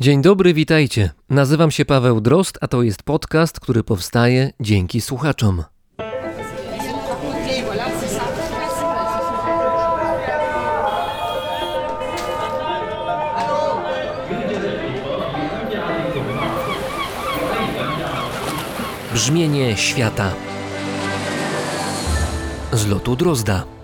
Dzień dobry, witajcie. Nazywam się Paweł Drost, a to jest podcast, który powstaje dzięki słuchaczom. Brzmienie świata z lotu Drozda.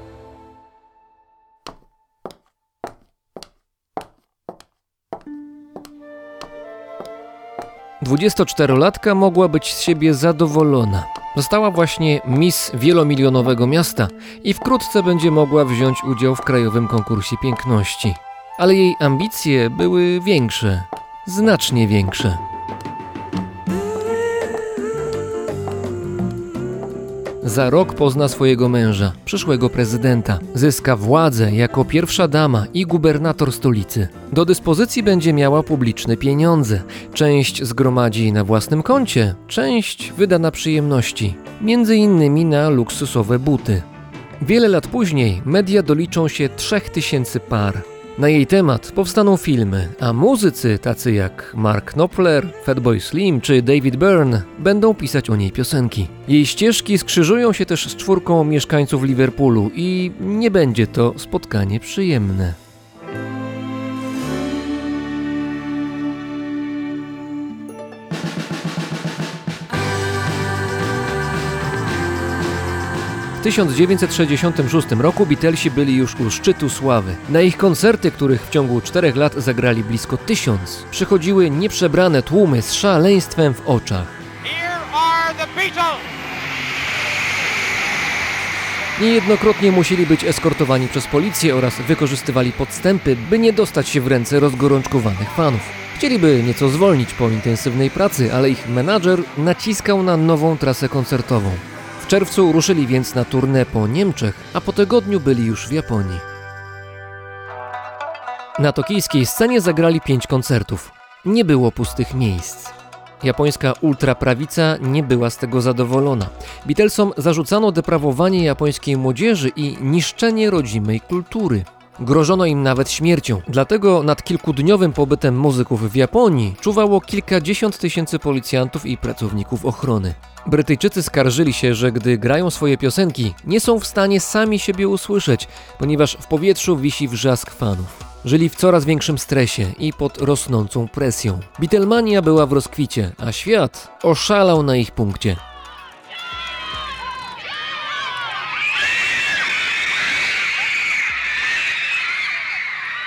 24-latka mogła być z siebie zadowolona. Została właśnie Miss wielomilionowego miasta i wkrótce będzie mogła wziąć udział w krajowym konkursie piękności. Ale jej ambicje były większe, znacznie większe. Za rok pozna swojego męża, przyszłego prezydenta. Zyska władzę jako pierwsza dama i gubernator stolicy. Do dyspozycji będzie miała publiczne pieniądze. Część zgromadzi na własnym koncie, część wyda na przyjemności, między innymi na luksusowe buty. Wiele lat później media doliczą się 3000 par. Na jej temat powstaną filmy, a muzycy tacy jak Mark Knopfler, Fatboy Slim czy David Byrne będą pisać o niej piosenki. Jej ścieżki skrzyżują się też z czwórką mieszkańców Liverpoolu i nie będzie to spotkanie przyjemne. 1966 roku Beatlesi byli już u szczytu sławy. Na ich koncerty, których w ciągu czterech lat zagrali blisko tysiąc, przychodziły nieprzebrane tłumy z szaleństwem w oczach. Niejednokrotnie musieli być eskortowani przez policję oraz wykorzystywali podstępy, by nie dostać się w ręce rozgorączkowanych fanów. Chcieliby nieco zwolnić po intensywnej pracy, ale ich menadżer naciskał na nową trasę koncertową. Czerwcu ruszyli więc na turnę po Niemczech, a po tygodniu byli już w Japonii. Na tokijskiej scenie zagrali pięć koncertów. Nie było pustych miejsc. Japońska ultraprawica nie była z tego zadowolona. Beatlesom zarzucano deprawowanie japońskiej młodzieży i niszczenie rodzimej kultury. Grożono im nawet śmiercią. Dlatego nad kilkudniowym pobytem muzyków w Japonii czuwało kilkadziesiąt tysięcy policjantów i pracowników ochrony. Brytyjczycy skarżyli się, że gdy grają swoje piosenki, nie są w stanie sami siebie usłyszeć, ponieważ w powietrzu wisi wrzask fanów. Żyli w coraz większym stresie i pod rosnącą presją. Beatlemania była w rozkwicie, a świat oszalał na ich punkcie.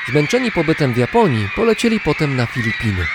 Zmęczeni pobytem w Japonii polecieli potem na Filipiny.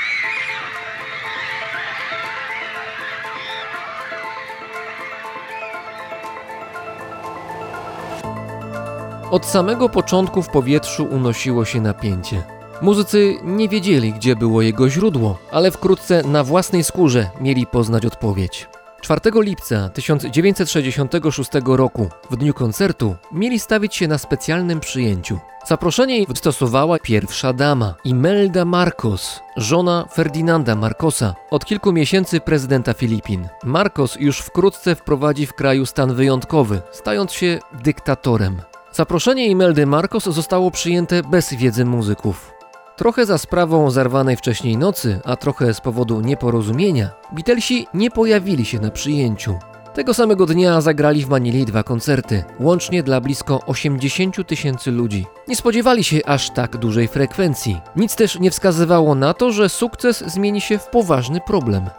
Od samego początku w powietrzu unosiło się napięcie. Muzycy nie wiedzieli, gdzie było jego źródło, ale wkrótce na własnej skórze mieli poznać odpowiedź. 4 lipca 1966 roku, w dniu koncertu, mieli stawić się na specjalnym przyjęciu. Zaproszenie wystosowała pierwsza dama, Imelda Marcos, żona Ferdynanda Marcosa, od kilku miesięcy prezydenta Filipin. Marcos już wkrótce wprowadzi w kraju stan wyjątkowy, stając się dyktatorem. Zaproszenie Imeldy Marcos zostało przyjęte bez wiedzy muzyków. Trochę za sprawą zarwanej wcześniej nocy, a trochę z powodu nieporozumienia, Beatlesi nie pojawili się na przyjęciu. Tego samego dnia zagrali w Manili dwa koncerty, łącznie dla blisko 80 tysięcy ludzi. Nie spodziewali się aż tak dużej frekwencji. Nic też nie wskazywało na to, że sukces zmieni się w poważny problem.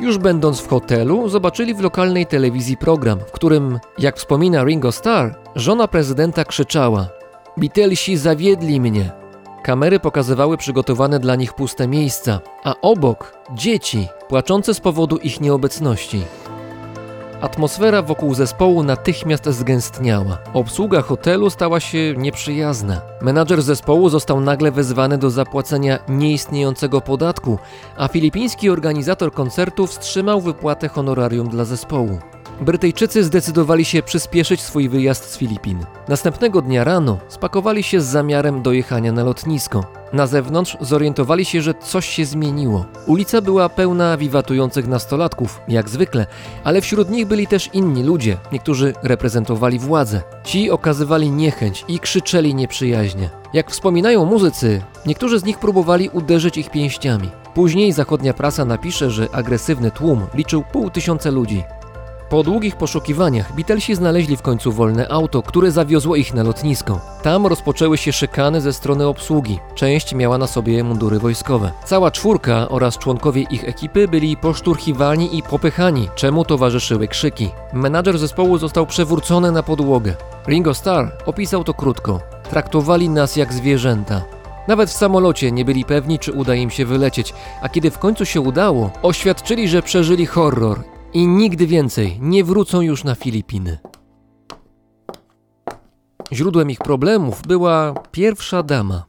Już będąc w hotelu, zobaczyli w lokalnej telewizji program, w którym, jak wspomina Ringo Starr, żona prezydenta krzyczała: Beatlesi zawiedli mnie. Kamery pokazywały przygotowane dla nich puste miejsca, a obok dzieci płaczące z powodu ich nieobecności. Atmosfera wokół zespołu natychmiast zgęstniała. Obsługa hotelu stała się nieprzyjazna. Menadżer zespołu został nagle wezwany do zapłacenia nieistniejącego podatku, a filipiński organizator koncertu wstrzymał wypłatę honorarium dla zespołu. Brytyjczycy zdecydowali się przyspieszyć swój wyjazd z Filipin. Następnego dnia rano spakowali się z zamiarem dojechania na lotnisko. Na zewnątrz zorientowali się, że coś się zmieniło. Ulica była pełna wiwatujących nastolatków, jak zwykle, ale wśród nich byli też inni ludzie. Niektórzy reprezentowali władzę. Ci okazywali niechęć i krzyczeli nieprzyjaźnie. Jak wspominają muzycy, niektórzy z nich próbowali uderzyć ich pięściami. Później zachodnia prasa napisze, że agresywny tłum liczył pół tysiąca ludzi. Po długich poszukiwaniach Beatlesi znaleźli w końcu wolne auto, które zawiozło ich na lotnisko. Tam rozpoczęły się szykany ze strony obsługi. Część miała na sobie mundury wojskowe. Cała czwórka oraz członkowie ich ekipy byli poszturchiwani i popychani, czemu towarzyszyły krzyki. Menadżer zespołu został przewrócony na podłogę. Ringo Starr opisał to krótko. Traktowali nas jak zwierzęta. Nawet w samolocie nie byli pewni, czy uda im się wylecieć, a kiedy w końcu się udało, oświadczyli, że przeżyli horror i nigdy więcej nie wrócą już na Filipiny. Źródłem ich problemów była pierwsza dama.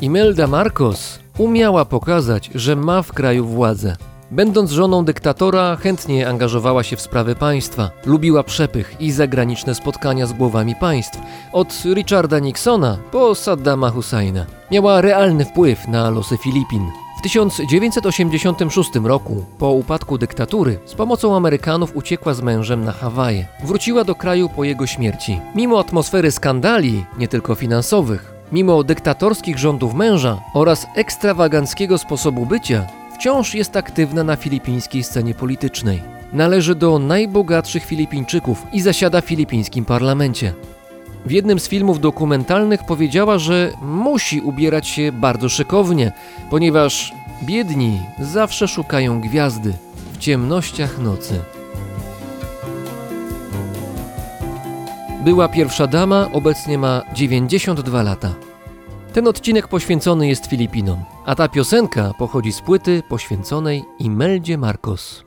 Imelda Marcos umiała pokazać, że ma w kraju władzę. Będąc żoną dyktatora, chętnie angażowała się w sprawy państwa. Lubiła przepych i zagraniczne spotkania z głowami państw, od Richarda Nixona po Saddama Husseina. Miała realny wpływ na losy Filipin. W 1986 roku, po upadku dyktatury, z pomocą Amerykanów uciekła z mężem na Hawaje. Wróciła do kraju po jego śmierci. Mimo atmosfery skandali, nie tylko finansowych, mimo dyktatorskich rządów męża oraz ekstrawaganckiego sposobu bycia, wciąż jest aktywna na filipińskiej scenie politycznej. Należy do najbogatszych Filipińczyków i zasiada w filipińskim parlamencie. W jednym z filmów dokumentalnych powiedziała, że musi ubierać się bardzo szykownie, ponieważ biedni zawsze szukają gwiazdy w ciemnościach nocy. Była pierwsza dama, obecnie ma 92 lata. Ten odcinek poświęcony jest Filipinom, a ta piosenka pochodzi z płyty poświęconej Imeldzie Marcos.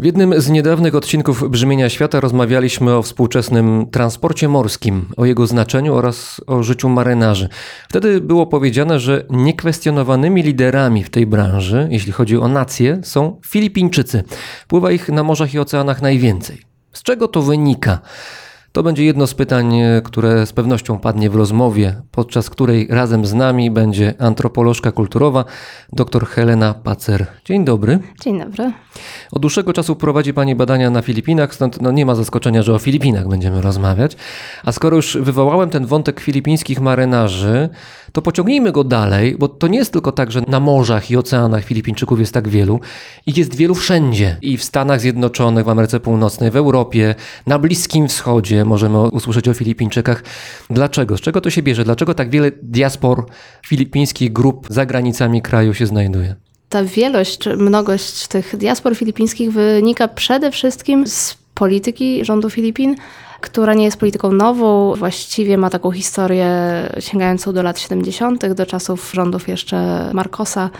W jednym z niedawnych odcinków Brzmienia Świata rozmawialiśmy o współczesnym transporcie morskim, o jego znaczeniu oraz o życiu marynarzy. Wtedy było powiedziane, że niekwestionowanymi liderami w tej branży, jeśli chodzi o nacje, są Filipińczycy. Pływa ich na morzach i oceanach najwięcej. Z czego to wynika? To będzie jedno z pytań, e, które z pewnością padnie w rozmowie, podczas której razem z nami będzie antropolożka kulturowa dr Helena Pacer. Dzień dobry. Dzień dobry. Od dłuższego czasu prowadzi Pani badania na Filipinach, stąd no nie ma zaskoczenia, że o Filipinach będziemy rozmawiać. A skoro już wywołałem ten wątek filipińskich marynarzy, to pociągnijmy go dalej, bo to nie jest tylko tak, że na morzach i oceanach Filipińczyków jest tak wielu. Ich jest wielu wszędzie. I w Stanach Zjednoczonych, w Ameryce Północnej, w Europie, na Bliskim Wschodzie możemy usłyszeć o Filipińczykach. Dlaczego? Z czego to się bierze? Dlaczego tak wiele diaspor filipińskich grup za granicami kraju się znajduje? Ta wielość mnogość tych diaspor filipińskich wynika przede wszystkim z polityki rządu Filipin, która nie jest polityką nową, właściwie ma taką historię sięgającą do lat 70., do czasów rządów jeszcze Marcosa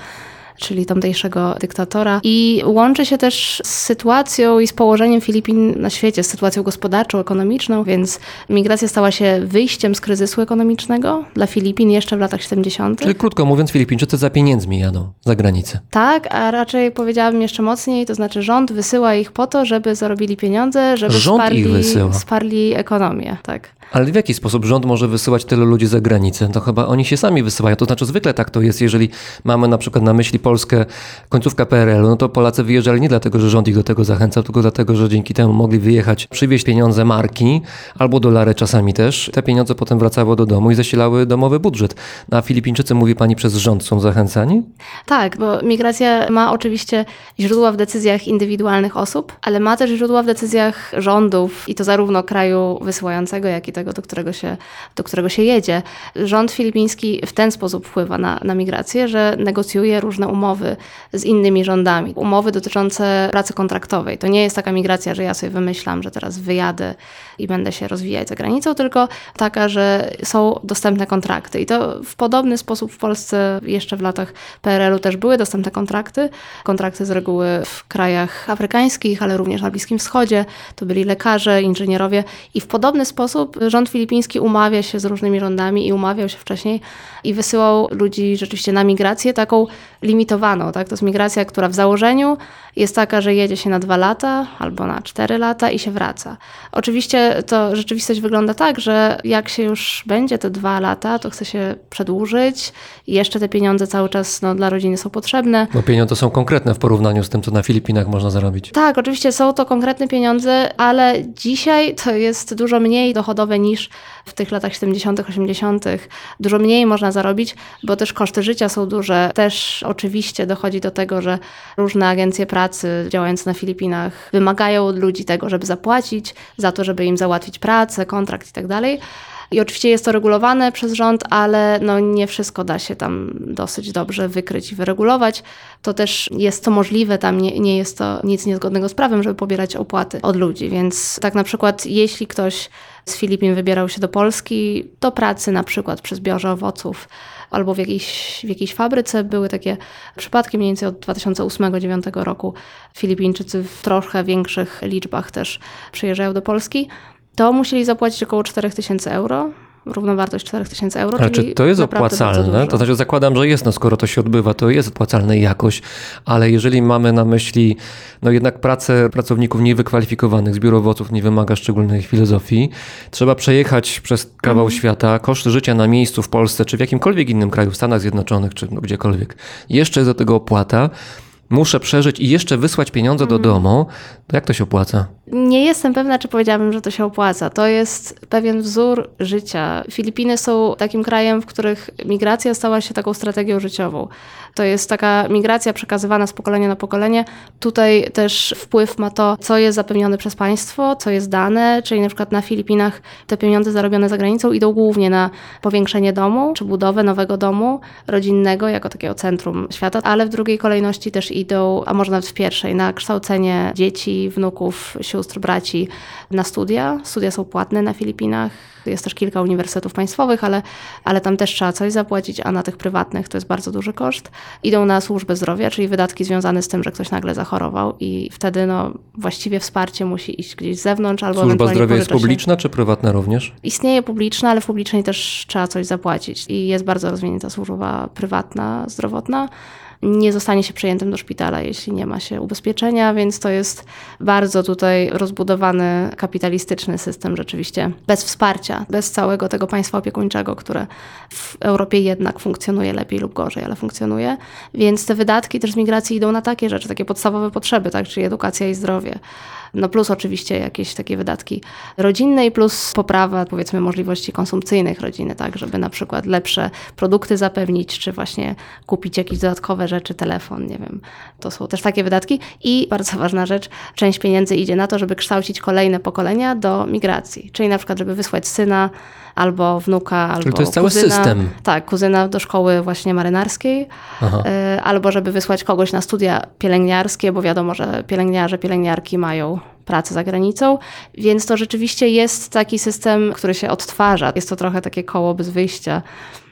czyli tamtejszego dyktatora. I łączy się też z sytuacją i z położeniem Filipin na świecie, z sytuacją gospodarczą, ekonomiczną, więc migracja stała się wyjściem z kryzysu ekonomicznego dla Filipin jeszcze w latach 70. Czyli krótko mówiąc, Filipińczycy za pieniędzmi jadą za granicę. Tak, a raczej powiedziałabym jeszcze mocniej, to znaczy rząd wysyła ich po to, żeby zarobili pieniądze, żeby rząd wsparli, ich wysyła. wsparli ekonomię. Tak. Ale w jaki sposób rząd może wysyłać tylu ludzi za granicę? To chyba oni się sami wysyłają. To znaczy zwykle tak to jest, jeżeli mamy na przykład na myśli Polskę, końcówka PRL-u, no to Polacy wyjeżdżali nie dlatego, że rząd ich do tego zachęcał, tylko dlatego, że dzięki temu mogli wyjechać, przywieźć pieniądze marki albo dolary czasami też. Te pieniądze potem wracały do domu i zasilały domowy budżet. A Filipińczycy, mówi pani, przez rząd są zachęcani? Tak, bo migracja ma oczywiście źródła w decyzjach indywidualnych osób, ale ma też źródła w decyzjach rządów i to zarówno kraju wysyłającego, jak i tego, do którego się, do którego się jedzie. Rząd filipiński w ten sposób wpływa na, na migrację, że negocjuje różne umowy z innymi rządami. Umowy dotyczące pracy kontraktowej. To nie jest taka migracja, że ja sobie wymyślam, że teraz wyjadę i będę się rozwijać za granicą, tylko taka, że są dostępne kontrakty. I to w podobny sposób w Polsce jeszcze w latach PRL-u też były dostępne kontrakty. Kontrakty z reguły w krajach afrykańskich, ale również na Bliskim Wschodzie. To byli lekarze, inżynierowie i w podobny sposób rząd filipiński umawia się z różnymi rządami i umawiał się wcześniej i wysyłał ludzi rzeczywiście na migrację taką limitowaną. Tak? To jest migracja, która w założeniu jest taka, że jedzie się na dwa lata albo na cztery lata i się wraca. Oczywiście to rzeczywistość wygląda tak, że jak się już będzie te dwa lata, to chce się przedłużyć i jeszcze te pieniądze cały czas no, dla rodziny są potrzebne. Bo pieniądze są konkretne w porównaniu z tym, co na Filipinach można zarobić. Tak, oczywiście są to konkretne pieniądze, ale dzisiaj to jest dużo mniej dochodowe niż w tych latach 70., 80. Dużo mniej można zarobić, bo też koszty życia są duże. Też oczywiście dochodzi do tego, że różne agencje pracy działające na Filipinach wymagają od ludzi tego, żeby zapłacić za to, żeby im załatwić pracę, kontrakt i tak. I oczywiście jest to regulowane przez rząd, ale no nie wszystko da się tam dosyć dobrze wykryć i wyregulować. To też jest to możliwe, tam nie, nie jest to nic niezgodnego z prawem, żeby pobierać opłaty od ludzi. Więc tak na przykład, jeśli ktoś z Filipin wybierał się do Polski do pracy, na przykład przy zbiorze owoców, albo w jakiejś, w jakiejś fabryce. Były takie przypadki mniej więcej od 2008-2009 roku. Filipińczycy w trochę większych liczbach też przyjeżdżają do Polski. To musieli zapłacić około 4000 euro równowartość 4000 euro. Ale czy to jest opłacalne? To znaczy zakładam, że jest, no skoro to się odbywa, to jest opłacalne jakoś, ale jeżeli mamy na myśli, no jednak pracę pracowników niewykwalifikowanych, zbiór owoców nie wymaga szczególnej filozofii, trzeba przejechać przez kawał mhm. świata, koszty życia na miejscu w Polsce, czy w jakimkolwiek innym kraju, w Stanach Zjednoczonych, czy no gdziekolwiek, jeszcze jest do tego opłata, muszę przeżyć i jeszcze wysłać pieniądze do mhm. domu, to jak to się opłaca? Nie jestem pewna, czy powiedziałabym, że to się opłaca. To jest pewien wzór życia. Filipiny są takim krajem, w których migracja stała się taką strategią życiową. To jest taka migracja przekazywana z pokolenia na pokolenie. Tutaj też wpływ ma to, co jest zapewnione przez państwo, co jest dane, czyli na przykład na Filipinach te pieniądze zarobione za granicą idą głównie na powiększenie domu, czy budowę nowego domu rodzinnego, jako takiego centrum świata, ale w drugiej kolejności też idą, a może nawet w pierwszej, na kształcenie dzieci, wnuków, sióstr braci na studia. Studia są płatne na Filipinach. Jest też kilka uniwersytetów państwowych, ale, ale tam też trzeba coś zapłacić, a na tych prywatnych to jest bardzo duży koszt. Idą na służbę zdrowia, czyli wydatki związane z tym, że ktoś nagle zachorował i wtedy no, właściwie wsparcie musi iść gdzieś z zewnątrz albo Służba zdrowia jest publiczna czy prywatna również? Istnieje publiczna, ale w publicznej też trzeba coś zapłacić. I jest bardzo rozwinięta służba prywatna, zdrowotna. Nie zostanie się przejętym do szpitala, jeśli nie ma się ubezpieczenia, więc to jest bardzo tutaj rozbudowany kapitalistyczny system rzeczywiście. Bez wsparcia, bez całego tego państwa opiekuńczego, które w Europie jednak funkcjonuje lepiej lub gorzej, ale funkcjonuje. Więc te wydatki też z migracji idą na takie rzeczy, takie podstawowe potrzeby, tak, czyli edukacja i zdrowie. No plus oczywiście jakieś takie wydatki rodzinne i plus poprawa powiedzmy możliwości konsumpcyjnych rodziny, tak, żeby na przykład lepsze produkty zapewnić, czy właśnie kupić jakieś dodatkowe rzeczy, telefon, nie wiem. To są też takie wydatki i bardzo ważna rzecz, część pieniędzy idzie na to, żeby kształcić kolejne pokolenia do migracji, czyli na przykład, żeby wysłać syna albo wnuka, albo to jest cały kuzyna, system. Tak, kuzyna do szkoły właśnie marynarskiej. E, albo żeby wysłać kogoś na studia pielęgniarskie, bo wiadomo, że pielęgniarze, pielęgniarki mają pracę za granicą, więc to rzeczywiście jest taki system, który się odtwarza. Jest to trochę takie koło bez wyjścia.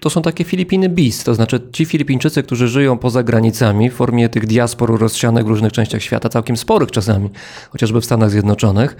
To są takie Filipiny bis, to znaczy ci Filipińczycy, którzy żyją poza granicami w formie tych diaspor rozsianych w różnych częściach świata, całkiem sporych czasami, chociażby w Stanach Zjednoczonych,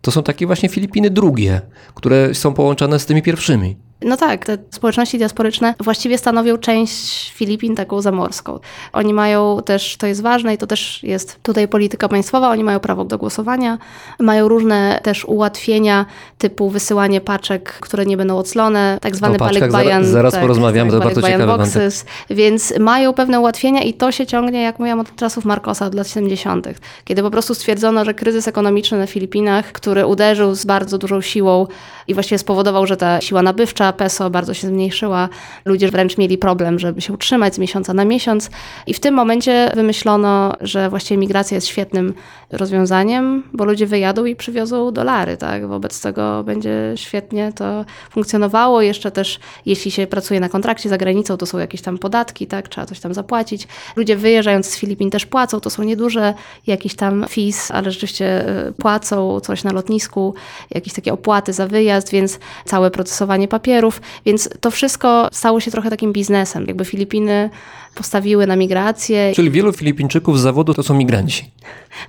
to są takie właśnie Filipiny drugie, które są połączone z tymi pierwszymi. No tak, te społeczności diasporyczne właściwie stanowią część Filipin taką zamorską. Oni mają też, to jest ważne i to też jest tutaj polityka państwowa, oni mają prawo do głosowania, mają różne też ułatwienia typu wysyłanie paczek, które nie będą oclone, tak zwany paczkach balikbayan. zaraz- zaraz tak, porozmawiamy, to tak, bardzo balikbayan ciekawy wątek. boxes, Więc mają pewne ułatwienia i to się ciągnie, jak mówiłam, od czasów Marcosa, od lat 70., kiedy po prostu stwierdzono, że kryzys ekonomiczny na Filipinach, który uderzył z bardzo dużą siłą i właściwie spowodował, że ta siła nabywcza peso bardzo się zmniejszyła. Ludzie wręcz mieli problem, żeby się utrzymać z miesiąca na miesiąc. I w tym momencie wymyślono, że właściwie migracja jest świetnym rozwiązaniem, bo ludzie wyjadą i przywiozą dolary, tak? Wobec tego będzie świetnie to funkcjonowało. Jeszcze też, jeśli się pracuje na kontrakcie za granicą, to są jakieś tam podatki, tak? Trzeba coś tam zapłacić. Ludzie wyjeżdżając z Filipin też płacą, to są nieduże jakieś tam fees, ale rzeczywiście y, płacą coś na lotnisku, jakieś takie opłaty za wyjazd, więc całe procesowanie papierów, więc to wszystko stało się trochę takim biznesem. Jakby Filipiny postawiły na migrację. Czyli wielu Filipińczyków z zawodu to są migranci.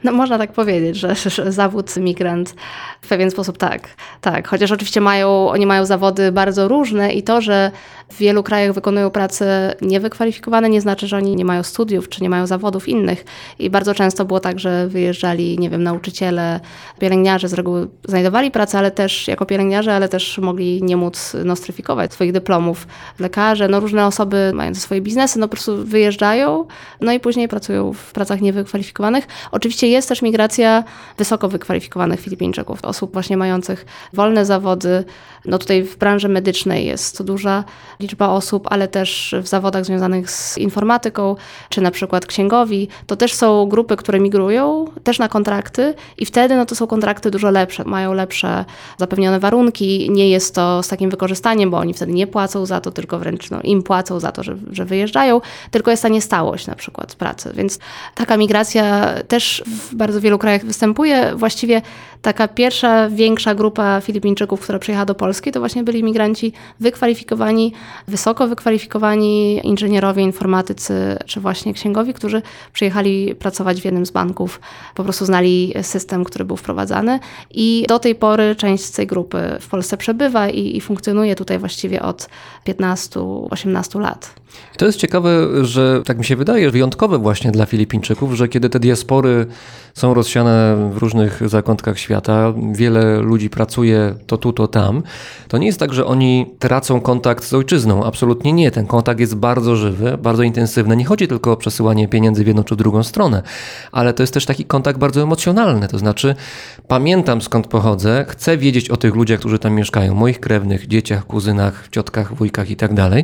No można tak powiedzieć, że, że zawód migrant w pewien sposób tak, tak. Chociaż oczywiście mają, oni mają zawody bardzo różne i to, że w wielu krajach wykonują prace niewykwalifikowane, nie znaczy, że oni nie mają studiów, czy nie mają zawodów innych. I bardzo często było tak, że wyjeżdżali, nie wiem, nauczyciele, pielęgniarze z reguły znajdowali pracę, ale też jako pielęgniarze, ale też mogli nie móc nostryfikować swoich dyplomów. Lekarze, no różne osoby mające swoje biznesy, no po prostu wyjeżdżają, no i później pracują w pracach niewykwalifikowanych. Oczywiście jest też migracja wysoko wykwalifikowanych Filipińczyków, osób właśnie mających wolne zawody. No tutaj w branży medycznej jest duża liczba osób, ale też w zawodach związanych z informatyką, czy na przykład księgowi. To też są grupy, które migrują też na kontrakty i wtedy no to są kontrakty dużo lepsze, mają lepsze zapewnione warunki, nie jest to z takim wykorzystaniem, bo oni wtedy nie płacą za to, tylko wręcz no, im płacą za to, że, że wyjeżdżają, tylko jest ta niestałość na przykład pracy. Więc taka migracja też w bardzo wielu krajach występuje. Właściwie taka pierwsza, większa grupa Filipińczyków, która przyjechała do Polski, to właśnie byli migranci wykwalifikowani, wysoko wykwalifikowani inżynierowie, informatycy czy właśnie księgowi, którzy przyjechali pracować w jednym z banków. Po prostu znali system, który był wprowadzany i do tej pory część z tej grupy w Polsce przebywa i, i funkcjonuje tutaj właściwie od 15-18 lat. To jest ciekawe, że tak mi się wydaje, wyjątkowe właśnie dla Filipińczyków, że kiedy te diaspory są rozsiane w różnych zakątkach świata, wiele ludzi pracuje to tu, to tam, to nie jest tak, że oni tracą kontakt z ojczyzną. Absolutnie nie. Ten kontakt jest bardzo żywy, bardzo intensywny. Nie chodzi tylko o przesyłanie pieniędzy w jedną czy drugą stronę, ale to jest też taki kontakt bardzo emocjonalny. To znaczy, pamiętam skąd pochodzę, chcę wiedzieć o tych ludziach, którzy tam mieszkają, moich krewnych, dzieciach, kuzynach, ciotkach, wujkach i tak dalej.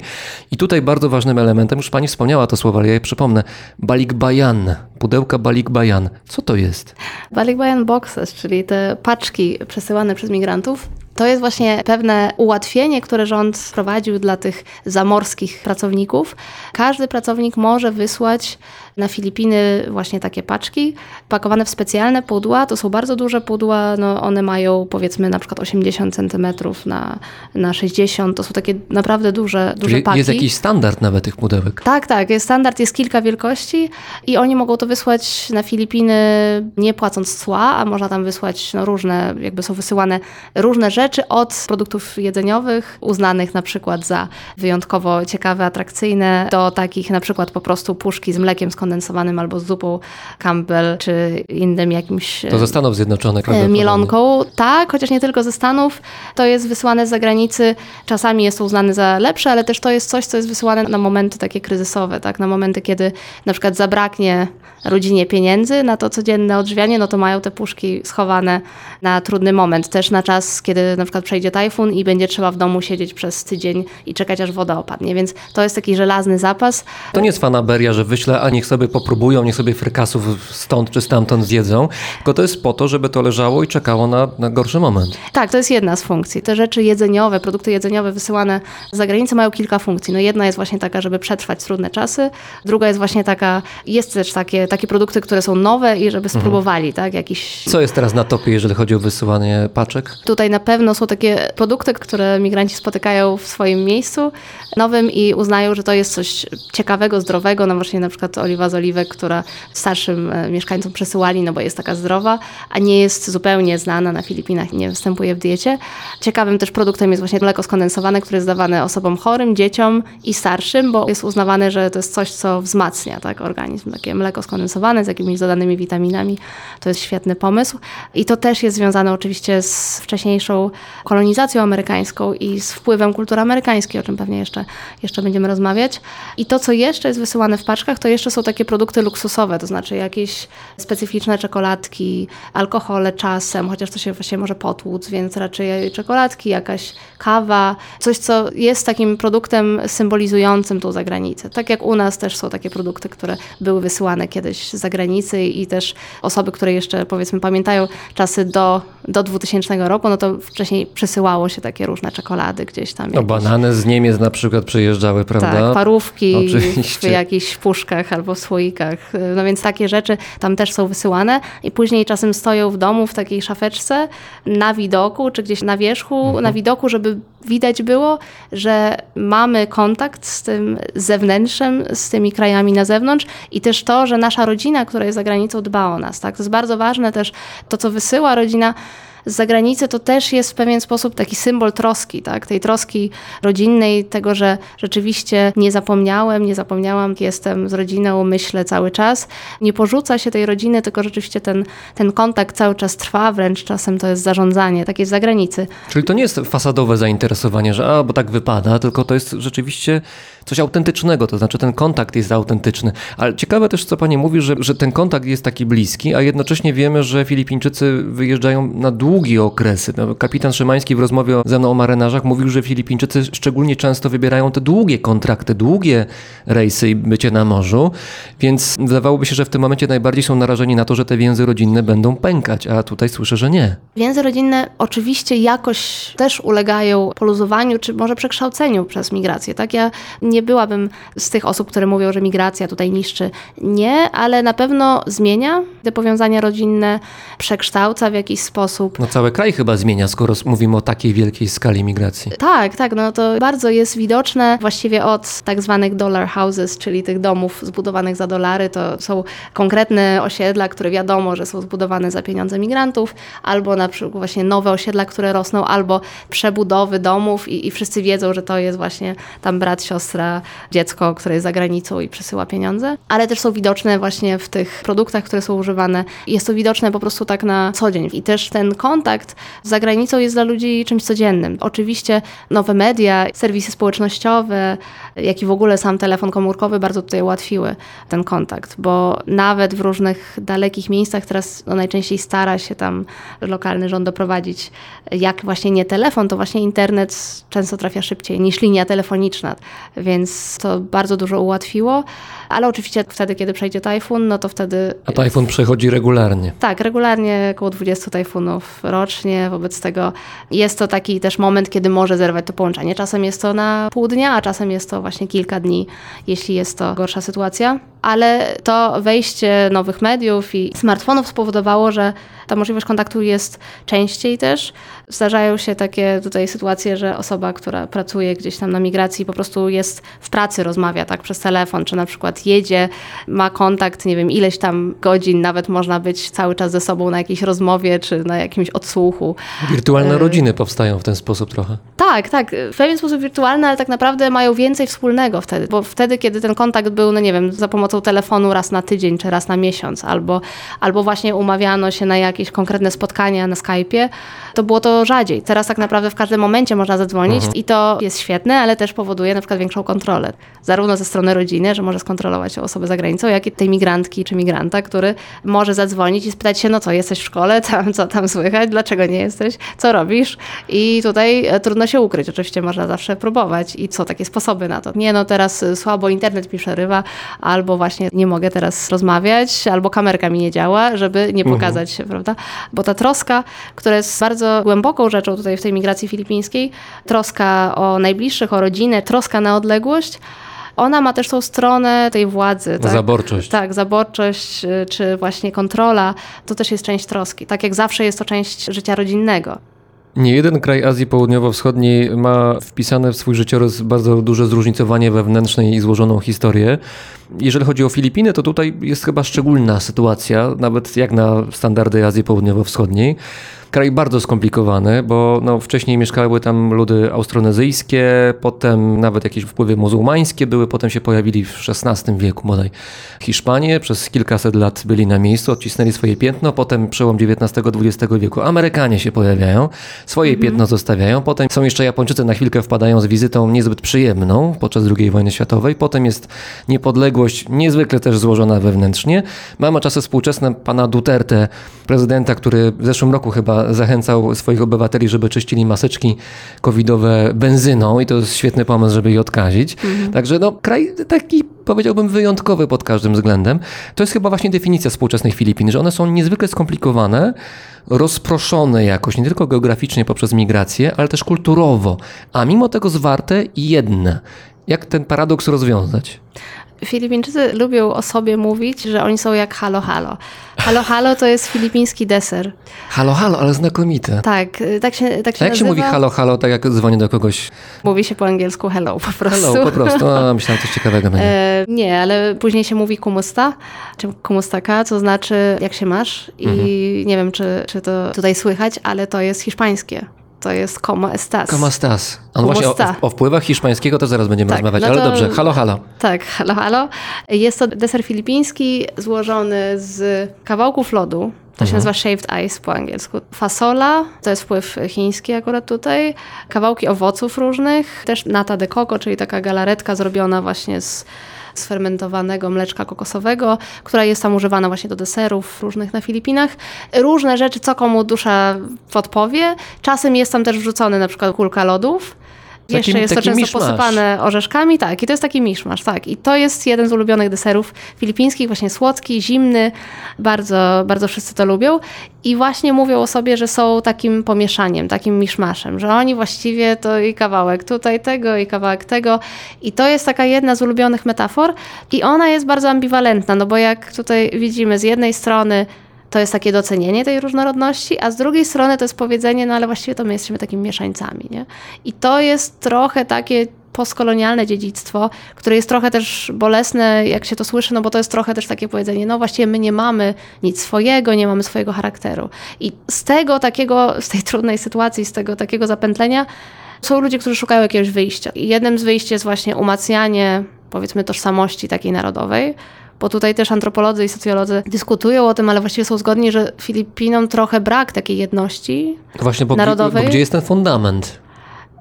I tutaj bardzo ważnym elementem, już pani wspomniała to słowo, ale ja je przypomnę, balikbayan, pudełka balikbayan. Co to jest? Balikbayan boxes, czyli te paczki przesyłane przez migrantów, To jest właśnie pewne ułatwienie, które rząd wprowadził dla tych zamorskich pracowników. Każdy pracownik może wysłać na Filipiny właśnie takie paczki, pakowane w specjalne pudła. To są bardzo duże pudła, no one mają powiedzmy na przykład 80 cm na, na 60. To są takie naprawdę duże, duże Czyli paki. jest jakiś standard nawet tych pudełek. Tak, tak. Jest standard, jest kilka wielkości i oni mogą to wysłać na Filipiny nie płacąc cła, a można tam wysłać no, różne, jakby są wysyłane różne rzeczy od produktów jedzeniowych, uznanych na przykład za wyjątkowo ciekawe, atrakcyjne, do takich na przykład po prostu puszki z mlekiem skondensowanym albo z zupą Campbell, czy innym jakimś To ze Stanów Zjednoczonych. e, mielonką. Tak, chociaż nie tylko ze Stanów. To jest wysyłane z zagranicy. Czasami jest to uznane za lepsze, ale też to jest coś, co jest wysyłane na momenty takie kryzysowe, tak? Na momenty, kiedy na przykład zabraknie rodzinie pieniędzy na to codzienne odżywianie, no to mają te puszki schowane na trudny moment. Też na czas, kiedy na przykład przejdzie tajfun i będzie trzeba w domu siedzieć przez tydzień i czekać, aż woda opadnie. Więc to jest taki żelazny zapas. To nie jest fanaberia, że wyślę, a niech sobie popróbują, niech sobie frykasów stąd czy stamtąd zjedzą, tylko to jest po to, żeby to leżało i czekało na, na gorszy moment. Tak, to jest jedna z funkcji. Te rzeczy jedzeniowe, produkty jedzeniowe wysyłane z zagranicy mają kilka funkcji. No jedna jest właśnie taka, żeby przetrwać trudne czasy. Druga jest właśnie taka, jest też takie, takie produkty, które są nowe i żeby spróbowali, tak, jakiś... Co jest teraz na topie, jeżeli chodzi o wysyłanie paczek? Tutaj na pewno są takie produkty, które migranci spotykają w swoim miejscu nowym i uznają, że to jest coś ciekawego, zdrowego. No właśnie na przykład oliwa z oliwek, która starszym e, mieszkańcom przesyłali, no bo jest taka zdrowa, a nie jest zupełnie znana na Filipinach, nie występuje w diecie. Ciekawym też produktem jest właśnie mleko skondensowane, które jest dawane osobom chorym, dzieciom i starszym, bo jest uznawane, że to jest coś, co wzmacnia tak, organizm. Takie mleko skondensowane z jakimiś dodanymi witaminami. To jest świetny pomysł. I to też jest związane oczywiście z wcześniejszą kolonizacją amerykańską i z wpływem kultury amerykańskiej, o czym pewnie jeszcze, jeszcze będziemy rozmawiać. I to, co jeszcze jest wysyłane w paczkach, to jeszcze są takie produkty luksusowe, to znaczy jakieś specyficzne czekoladki, alkohole czasem, chociaż to się właśnie może potłuc, więc raczej czekoladki, jakaś kawa, coś, co jest takim produktem symbolizującym tą zagranicę. Tak jak u nas też są takie produkty, które były wysyłane kiedyś z zagranicy i też osoby, które jeszcze powiedzmy pamiętają czasy do, do 2000 roku, no to wcześniej przesyłało się takie różne czekolady gdzieś tam. No jakieś- banany z Niemiec na przykład przyjeżdżały, prawda? tak, parówki Oczywiście. w jakichś puszkach albo w słoikach. No więc takie rzeczy tam też są wysyłane i później czasem stoją w domu w takiej szafeczce na widoku, czy gdzieś na wierzchu, Mhm. na widoku, żeby widać było, że mamy kontakt z tym zewnętrzem, z tymi krajami na zewnątrz i też to, że nasza rodzina, która jest za granicą, dba o nas. Tak? To jest bardzo ważne też to, co wysyła rodzina z zagranicy to też jest w pewien sposób taki symbol troski, tak? tej troski rodzinnej, tego, że rzeczywiście nie zapomniałem, nie zapomniałam, jestem z rodziną, myślę cały czas. Nie porzuca się tej rodziny, tylko rzeczywiście ten, ten kontakt cały czas trwa, wręcz czasem to jest zarządzanie, takie z zagranicy. Czyli to nie jest fasadowe zainteresowanie, że a, bo tak wypada, tylko to jest rzeczywiście coś autentycznego, to znaczy ten kontakt jest autentyczny. Ale ciekawe też, co pani mówi, że, że ten kontakt jest taki bliski, a jednocześnie wiemy, że Filipińczycy wyjeżdżają na długie okresy. No, kapitan Szymański w rozmowie ze mną o marynarzach mówił, że Filipińczycy szczególnie często wybierają te długie kontrakty, długie rejsy i bycie na morzu, więc wydawałoby się, że w tym momencie najbardziej są narażeni na to, że te więzy rodzinne będą pękać, a tutaj słyszę, że nie. Więzy rodzinne oczywiście jakoś też ulegają poluzowaniu, czy może przekształceniu przez migrację. Tak? Ja nie byłabym z tych osób, które mówią, że migracja tutaj niszczy. Nie, ale na pewno zmienia te powiązania rodzinne, przekształca w jakiś sposób. No cały kraj chyba zmienia, skoro mówimy o takiej wielkiej skali migracji. Tak, tak, no to bardzo jest widoczne właściwie od tak zwanych dollar houses, czyli tych domów zbudowanych za dolary. To są konkretne osiedla, które wiadomo, że są zbudowane za pieniądze migrantów, albo na przykład właśnie nowe osiedla, które rosną, albo przebudowy domów i, i wszyscy wiedzą, że to jest właśnie tam brat, siostra, dziecko, które jest za granicą i przesyła pieniądze. Ale też są widoczne właśnie w tych produktach, które są używane. Jest to widoczne po prostu tak na co dzień. I też ten kontakt z zagranicą jest dla ludzi czymś codziennym. Oczywiście nowe media, serwisy społecznościowe, jak i w ogóle sam telefon komórkowy bardzo tutaj ułatwiły ten kontakt, bo nawet w różnych dalekich miejscach teraz no, najczęściej stara się tam lokalny rząd doprowadzić, jak właśnie nie telefon, to właśnie internet często trafia szybciej niż linia telefoniczna, więc to bardzo dużo ułatwiło. Ale oczywiście wtedy, kiedy przejdzie tajfun, no to wtedy... A tajfun przechodzi regularnie. Tak, regularnie około 20 tajfunów rocznie, wobec tego jest to taki też moment, kiedy może zerwać to połączenie. Czasem jest to na pół dnia, a czasem jest to właśnie kilka dni, jeśli jest to gorsza sytuacja. Ale to wejście nowych mediów i smartfonów spowodowało, że ta możliwość kontaktu jest częściej też. Zdarzają się takie tutaj sytuacje, że osoba, która pracuje gdzieś tam na migracji, po prostu jest w pracy, rozmawia tak przez telefon, czy na przykład jedzie, ma kontakt, nie wiem, ileś tam godzin, nawet można być cały czas ze sobą na jakiejś rozmowie, czy na jakimś odsłuchu. Wirtualne E, rodziny powstają w ten sposób trochę. Tak, tak, w pewien sposób wirtualne, ale tak naprawdę mają więcej wspólnego wtedy, bo wtedy, kiedy ten kontakt był, no nie wiem, za pomocą telefonu raz na tydzień, czy raz na miesiąc, albo, albo właśnie umawiano się na jakieś konkretne spotkania na Skype'ie, to było to rzadziej. Teraz tak naprawdę w każdym momencie można zadzwonić i to jest świetne, ale też powoduje na przykład większą kontrolę. Zarówno ze strony rodziny, że może skontrolować osobę za granicą, jak i tej migrantki czy migranta, który może zadzwonić i spytać się, no co, jesteś w szkole, tam, co tam słychać, dlaczego nie jesteś, co robisz? I tutaj e, trudno się ukryć. Oczywiście można zawsze próbować i co, takie sposoby na to. Nie, no teraz e, słabo internet mi przerywa, albo właśnie nie mogę teraz rozmawiać, albo kamerka mi nie działa, żeby nie pokazać się, prawda? Bo ta troska, która jest bardzo głęboką rzeczą tutaj w tej migracji filipińskiej, troska o najbliższych, o rodzinę, troska na odległość, ona ma też tą stronę tej władzy. Tak? Zaborczość. Tak, zaborczość, y, czy właśnie kontrola, to też jest część troski. Tak jak zawsze jest to część życia rodzinnego. Nie jeden kraj Azji Południowo-Wschodniej ma wpisane w swój życiorys bardzo duże zróżnicowanie wewnętrzne i złożoną historię. Jeżeli chodzi o Filipiny, to tutaj jest chyba szczególna sytuacja, nawet jak na standardy Azji Południowo-Wschodniej. Kraj bardzo skomplikowany, bo no, wcześniej mieszkały tam ludy austronezyjskie, potem nawet jakieś wpływy muzułmańskie były, potem się pojawili w XVI wieku bodaj. Hiszpanie przez kilkaset lat byli na miejscu, odcisnęli swoje piętno, potem przełom XIX-XX wieku Amerykanie się pojawiają, swoje piętno zostawiają, potem są jeszcze Japończycy, na chwilkę wpadają z wizytą niezbyt przyjemną podczas II wojny światowej, potem jest niepodległość niezwykle też złożona wewnętrznie. Mamy czasy współczesne pana Duterte, prezydenta, który w zeszłym roku chyba zachęcał swoich obywateli, żeby czyścili maseczki covidowe benzyną i to jest świetny pomysł, żeby je odkazić. Także no, kraj taki powiedziałbym wyjątkowy pod każdym względem. To jest chyba właśnie definicja współczesnych Filipin, że one są niezwykle skomplikowane, rozproszone jakoś, nie tylko geograficznie poprzez migrację, ale też kulturowo, a mimo tego zwarte i jedne. Jak ten paradoks rozwiązać? Filipińczycy lubią o sobie mówić, że oni są jak halo halo. Halo halo to jest filipiński deser. Halo, halo, ale znakomite. Tak, y, tak się, tak się A jak się nazywa. mówi halo, halo, tak jak dzwonię do kogoś? Mówi się po angielsku hello po prostu. Hello, po prostu. A, myślałem, coś ciekawego będzie. E, nie, ale później się mówi kumusta, czy kumustaka, co znaczy jak się masz i Mhm. nie wiem, czy, czy to tutaj słychać, ale to jest hiszpańskie. To jest como estás. ¿Cómo estás? A no ¿Cómo właśnie o, o wpływach hiszpańskiego to zaraz będziemy Tak, rozmawiać, no ale to- dobrze. Halo, halo. Tak, halo, halo. Jest to deser filipiński złożony z kawałków lodu. To się nazywa shaved ice po angielsku. Fasola, to jest wpływ chiński akurat tutaj. Kawałki owoców różnych. Też nata de coco, czyli taka galaretka zrobiona właśnie z sfermentowanego mleczka kokosowego, która jest tam używana właśnie do deserów różnych na Filipinach. Różne rzeczy, co komu dusza podpowie. Czasem jest tam też wrzucony na przykład kulka lodów. Taki- Jeszcze jest to często miszmasz. posypane orzeszkami, tak. I to jest taki miszmasz, tak. I to jest jeden z ulubionych deserów filipińskich, właśnie słodki, zimny. Bardzo, bardzo wszyscy to lubią. I właśnie mówią o sobie, że są takim pomieszaniem, takim miszmaszem, że oni właściwie to i kawałek tutaj tego, i kawałek tego. I to jest taka jedna z ulubionych metafor. I ona jest bardzo ambiwalentna, no bo jak tutaj widzimy, z jednej strony to jest takie docenienie tej różnorodności, a z drugiej strony to jest powiedzenie, no ale właściwie to my jesteśmy takimi mieszańcami, nie? I to jest trochę takie postkolonialne dziedzictwo, które jest trochę też bolesne, jak się to słyszy, no bo to jest trochę też takie powiedzenie, no właściwie my nie mamy nic swojego, nie mamy swojego charakteru. I z tego takiego, z tej trudnej sytuacji, z tego takiego zapętlenia są ludzie, którzy szukają jakiegoś wyjścia. I jednym z wyjść jest właśnie umacnianie, powiedzmy, tożsamości takiej narodowej, bo tutaj też antropolodzy i socjolodzy dyskutują o tym, ale właściwie są zgodni, że Filipinom trochę brak takiej jedności. Właśnie, bo, Narodowej? bo gdzie jest ten fundament?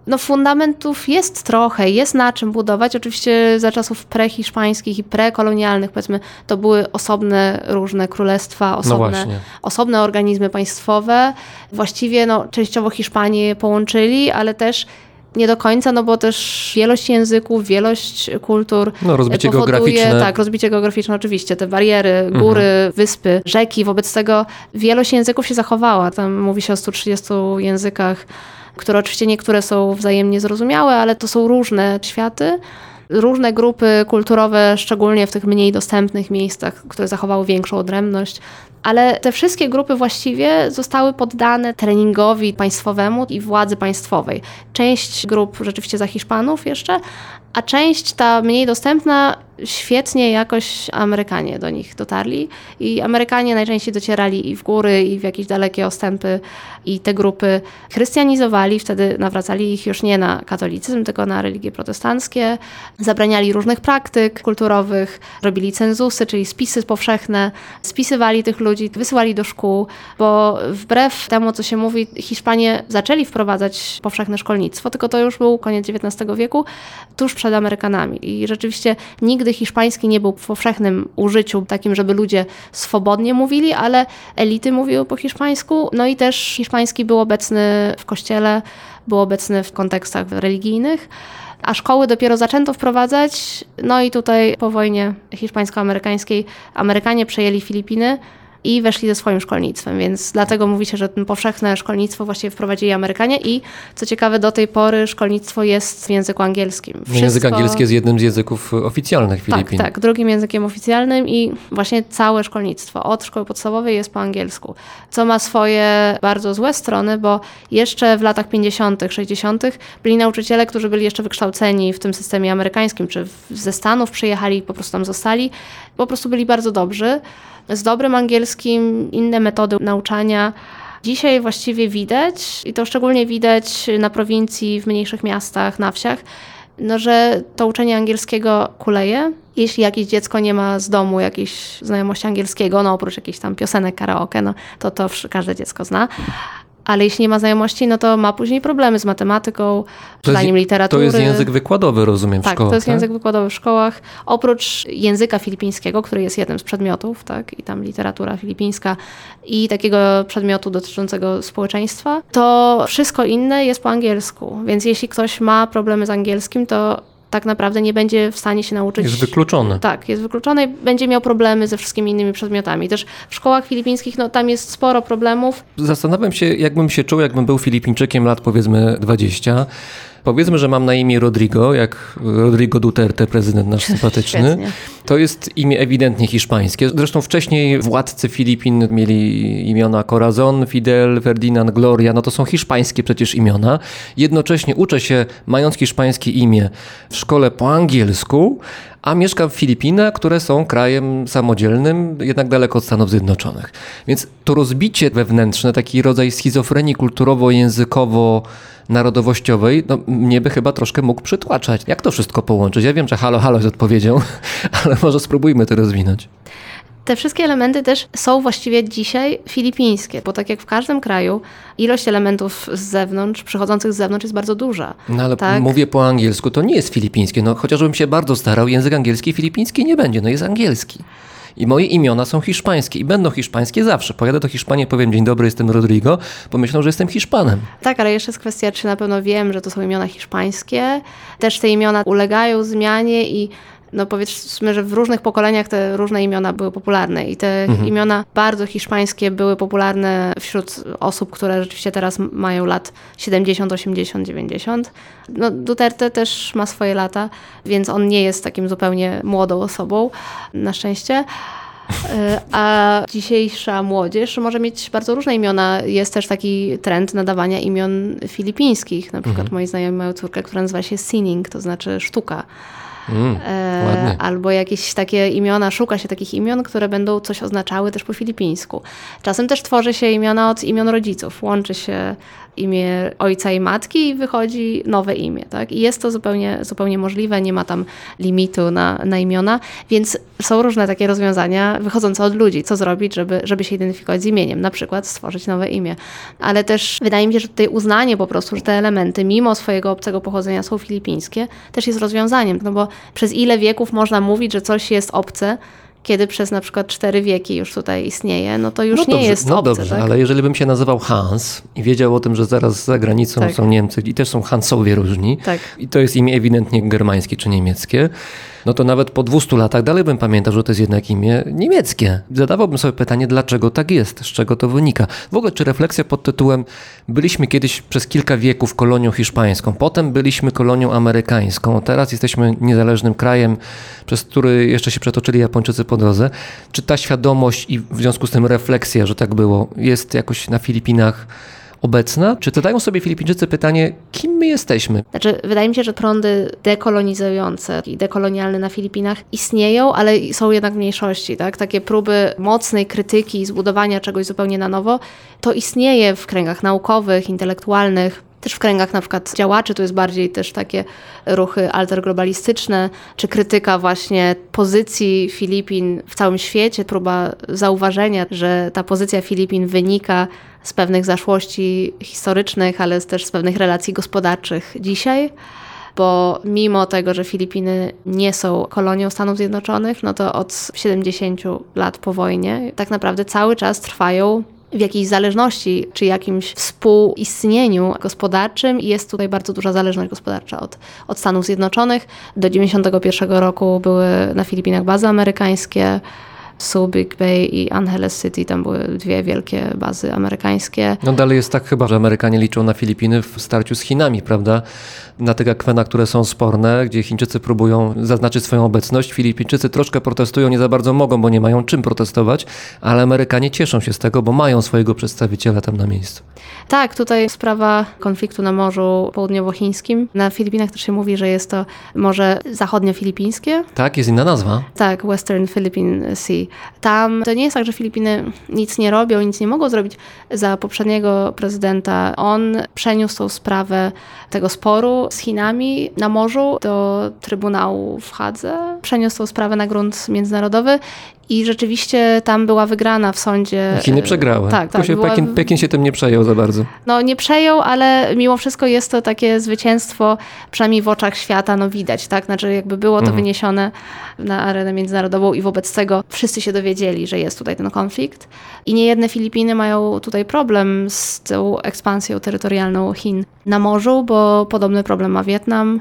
No fundamentów jest trochę, jest na czym budować. Oczywiście za czasów prehiszpańskich i prekolonialnych, powiedzmy, to były osobne różne królestwa, osobne, właśnie. osobne organizmy państwowe. Właściwie no, częściowo Hiszpanię połączyli, ale też Nie do końca, no bo też wielość języków, wielość kultur. No, rozbicie e, powoduje, geograficzne. Tak, rozbicie geograficzne oczywiście, te bariery, góry, wyspy, rzeki. Wobec tego wielość języków się zachowała. Tam mówi się o 130 językach, które oczywiście niektóre są wzajemnie zrozumiałe, ale to są różne światy. Różne grupy kulturowe, szczególnie w tych mniej dostępnych miejscach, które zachowały większą odrębność, ale te wszystkie grupy właściwie zostały poddane treningowi państwowemu i władzy państwowej. Część grup rzeczywiście za Hiszpanów jeszcze, a część ta mniej dostępna świetnie jakoś Amerykanie do nich dotarli i Amerykanie najczęściej docierali i w góry, i w jakieś dalekie ostępy i te grupy chrystianizowali, wtedy nawracali ich już nie na katolicyzm, tylko na religie protestanckie, zabraniali różnych praktyk kulturowych, robili cenzusy, czyli spisy powszechne, spisywali tych ludzi, wysyłali do szkół, bo wbrew temu, co się mówi, Hiszpanie zaczęli wprowadzać powszechne szkolnictwo, tylko to już był koniec XIX wieku, tuż przed Amerykanami. I rzeczywiście nigdy hiszpański nie był w powszechnym użyciu, takim, żeby ludzie swobodnie mówili, ale elity mówiły po hiszpańsku, no i też hiszpański był obecny w kościele, był obecny w kontekstach religijnych. A szkoły dopiero zaczęto wprowadzać, no i tutaj po wojnie hiszpańsko-amerykańskiej Amerykanie przejęli Filipiny i weszli ze swoim szkolnictwem, więc dlatego mówi się, że ten powszechne szkolnictwo właściwie wprowadzili Amerykanie i co ciekawe do tej pory szkolnictwo jest w języku angielskim. No, Język Wszystko- angielski jest jednym z języków oficjalnych Filipin. tak, tak, drugim językiem oficjalnym i właśnie całe szkolnictwo od szkoły podstawowej jest po angielsku, co ma swoje bardzo złe strony, bo jeszcze w latach 50., 60. byli nauczyciele, którzy byli jeszcze wykształceni w tym systemie amerykańskim, czy ze Stanów przyjechali i po prostu tam zostali, po prostu byli bardzo dobrzy, z dobrym angielskim, inne metody nauczania. Dzisiaj właściwie widać, i to szczególnie widać na prowincji, w mniejszych miastach, na wsiach, no, że to uczenie angielskiego kuleje. Jeśli jakieś dziecko nie ma z domu jakiejś znajomości angielskiego, no oprócz jakichś tam piosenek karaoke, no to to każde dziecko zna. Ale jeśli nie ma znajomości, no to ma później problemy z matematyką, czytaniem to literatury. jest język wykładowy, rozumiem, w Tak, szkołach, to jest tak? język wykładowy w szkołach. Oprócz języka filipińskiego, który jest jednym z przedmiotów, tak, i tam literatura filipińska i takiego przedmiotu dotyczącego społeczeństwa, to wszystko inne jest po angielsku. Więc jeśli ktoś ma problemy z angielskim, to tak naprawdę nie będzie w stanie się nauczyć. Jest wykluczony. Tak, jest wykluczony i będzie miał problemy ze wszystkimi innymi przedmiotami. Też w szkołach filipińskich, no tam jest sporo problemów. Zastanawiam się, jakbym się czuł, jakbym był Filipińczykiem lat powiedzmy 20. Powiedzmy, że mam na imię Rodrigo, jak Rodrigo Duterte, prezydent nasz sympatyczny. Świetnie. To jest imię ewidentnie hiszpańskie. Zresztą wcześniej władcy Filipin mieli imiona Corazon, Fidel, Ferdinand, Gloria. No to są hiszpańskie przecież imiona. Jednocześnie uczę się, mając hiszpańskie imię, w szkole po angielsku, a mieszkam w Filipinach, które są krajem samodzielnym, jednak daleko od Stanów Zjednoczonych. Więc to rozbicie wewnętrzne, taki rodzaj schizofrenii kulturowo-językowo-narodowościowej, no, mnie by chyba troszkę mógł przytłaczać. Jak to wszystko połączyć? Ja wiem, że halo, halo jest odpowiedzią, ale może spróbujmy to rozwinąć. Te wszystkie elementy też są właściwie dzisiaj filipińskie, bo tak jak w każdym kraju, ilość elementów z zewnątrz, przychodzących z zewnątrz jest bardzo duża. No ale Tak. mówię po angielsku, to nie jest filipińskie. No chociażbym się bardzo starał, język angielski filipiński nie będzie, no jest angielski. I moje imiona są hiszpańskie i będą hiszpańskie zawsze. Pojadę do Hiszpanii, powiem dzień dobry, jestem Rodrigo, pomyślą, że jestem Hiszpanem. Tak, ale jeszcze jest kwestia, czy na pewno wiem, że to są imiona hiszpańskie. Też te imiona ulegają zmianie i no powiedzmy, że w różnych pokoleniach te różne imiona były popularne i te imiona bardzo hiszpańskie były popularne wśród osób, które rzeczywiście teraz mają lat 70, 80, 90. No, Duterte też ma swoje lata, więc on nie jest takim zupełnie młodą osobą, na szczęście. Y, A dzisiejsza młodzież może mieć bardzo różne imiona. Jest też taki trend nadawania imion filipińskich. Na przykład moi znajomi mają córkę, która nazywa się Sining, to znaczy sztuka. Mm, E, albo jakieś takie imiona, szuka się takich imion, które będą coś oznaczały też po filipińsku. Czasem też tworzy się imiona od imion rodziców. Łączy się imię ojca i matki i wychodzi nowe imię. Tak? I jest to zupełnie, zupełnie możliwe, nie ma tam limitu na, na imiona, więc są różne takie rozwiązania wychodzące od ludzi. Co zrobić, żeby, żeby się identyfikować z imieniem? Na przykład stworzyć nowe imię. Ale też wydaje mi się, że tutaj uznanie po prostu, że te elementy, mimo swojego obcego pochodzenia są filipińskie, też jest rozwiązaniem. No bo przez ile wieków można mówić, że coś jest obce, kiedy przez na przykład cztery wieki już tutaj istnieje, no to już no nie dobrze, jest No obce, dobrze, tak? ale jeżeli bym się nazywał Hans i wiedział o tym, że zaraz za granicą Tak. są Niemcy i też są Hansowie różni, Tak. i to jest imię ewidentnie germańskie czy niemieckie, no to nawet po 200 latach dalej bym pamiętał, że to jest jednak imię niemieckie. Zadawałbym sobie pytanie, dlaczego tak jest, z czego to wynika. W ogóle, czy refleksja pod tytułem byliśmy kiedyś przez kilka wieków kolonią hiszpańską, potem byliśmy kolonią amerykańską, teraz jesteśmy niezależnym krajem, przez który jeszcze się przetoczyli Japończycy po drodze. Czy ta świadomość i w związku z tym refleksja, że tak było, jest jakoś na Filipinach obecna? Czy zadają sobie Filipińczycy pytanie, kim my jesteśmy? Znaczy, wydaje mi się, że prądy dekolonizujące i dekolonialne na Filipinach istnieją, ale są jednak w mniejszości. Tak? Takie próby mocnej krytyki, zbudowania czegoś zupełnie na nowo, to istnieje w kręgach naukowych, intelektualnych. Też w kręgach na przykład działaczy, to jest bardziej też takie ruchy alterglobalistyczne, czy krytyka właśnie pozycji Filipin w całym świecie, próba zauważenia, że ta pozycja Filipin wynika z pewnych zaszłości historycznych, ale też z pewnych relacji gospodarczych dzisiaj bo mimo tego, że Filipiny nie są kolonią Stanów Zjednoczonych, no to od 70 lat po wojnie tak naprawdę cały czas trwają w jakiejś zależności, czy jakimś współistnieniu gospodarczym i jest tutaj bardzo duża zależność gospodarcza od, od Stanów Zjednoczonych. Do 91 roku były na Filipinach bazy amerykańskie, Subic Bay i Angeles City, tam były dwie wielkie bazy amerykańskie. No dalej jest tak chyba, że Amerykanie liczą na Filipiny w starciu z Chinami, prawda? Na tych akwenach, które są sporne, gdzie Chińczycy próbują zaznaczyć swoją obecność. Filipińczycy troszkę protestują, nie za bardzo mogą, bo nie mają czym protestować, ale Amerykanie cieszą się z tego, bo mają swojego przedstawiciela tam na miejscu. Tak, tutaj sprawa konfliktu na Morzu Południowochińskim. Na Filipinach też się mówi, że jest to Morze Zachodnio-Filipińskie. Tak, jest inna nazwa. Tak, Western Philippine Sea. Tam to nie jest tak, że Filipiny nic nie robią, nic nie mogą zrobić. Za poprzedniego prezydenta on przeniósł tą sprawę tego sporu z Chinami na morzu do Trybunału w Hadze. Przeniósł sprawę na grunt międzynarodowy i rzeczywiście tam była wygrana w sądzie. Chiny przegrały. Tak, tak. się była- Pekin, Pekin się tym nie przejął za bardzo. no nie przejął, ale mimo wszystko jest to takie zwycięstwo, przynajmniej w oczach świata, no widać, tak? Znaczy jakby było to Mhm. wyniesione na arenę międzynarodową i wobec tego wszyscy się dowiedzieli, że jest tutaj ten konflikt. I niejedne Filipiny mają tutaj problem z tą ekspansją terytorialną Chin na morzu, bo podobny problem ma Wietnam.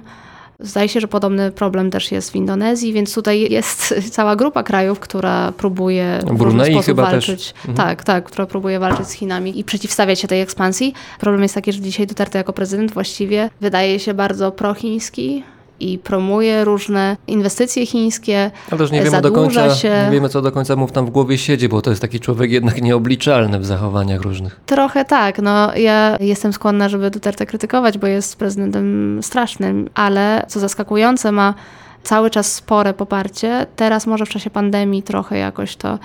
Zdaje się, że podobny problem też jest w Indonezji, więc tutaj jest cała grupa krajów, która próbuje w Brunei sposób chyba też. walczyć. Tak, tak, która próbuje walczyć z Chinami i przeciwstawiać się tej ekspansji. Problem jest taki, że dzisiaj Duterte jako prezydent właściwie wydaje się bardzo prochiński i promuje różne inwestycje chińskie. Ale też nie wiemy do końca, się. nie wiemy co do końca mu tam w głowie siedzi, bo to jest taki człowiek jednak nieobliczalny w zachowaniach różnych. Trochę tak, no ja jestem skłonna, żeby Duterte krytykować, bo jest prezydentem strasznym, ale co zaskakujące ma cały czas spore poparcie. Teraz może w czasie pandemii trochę jakoś to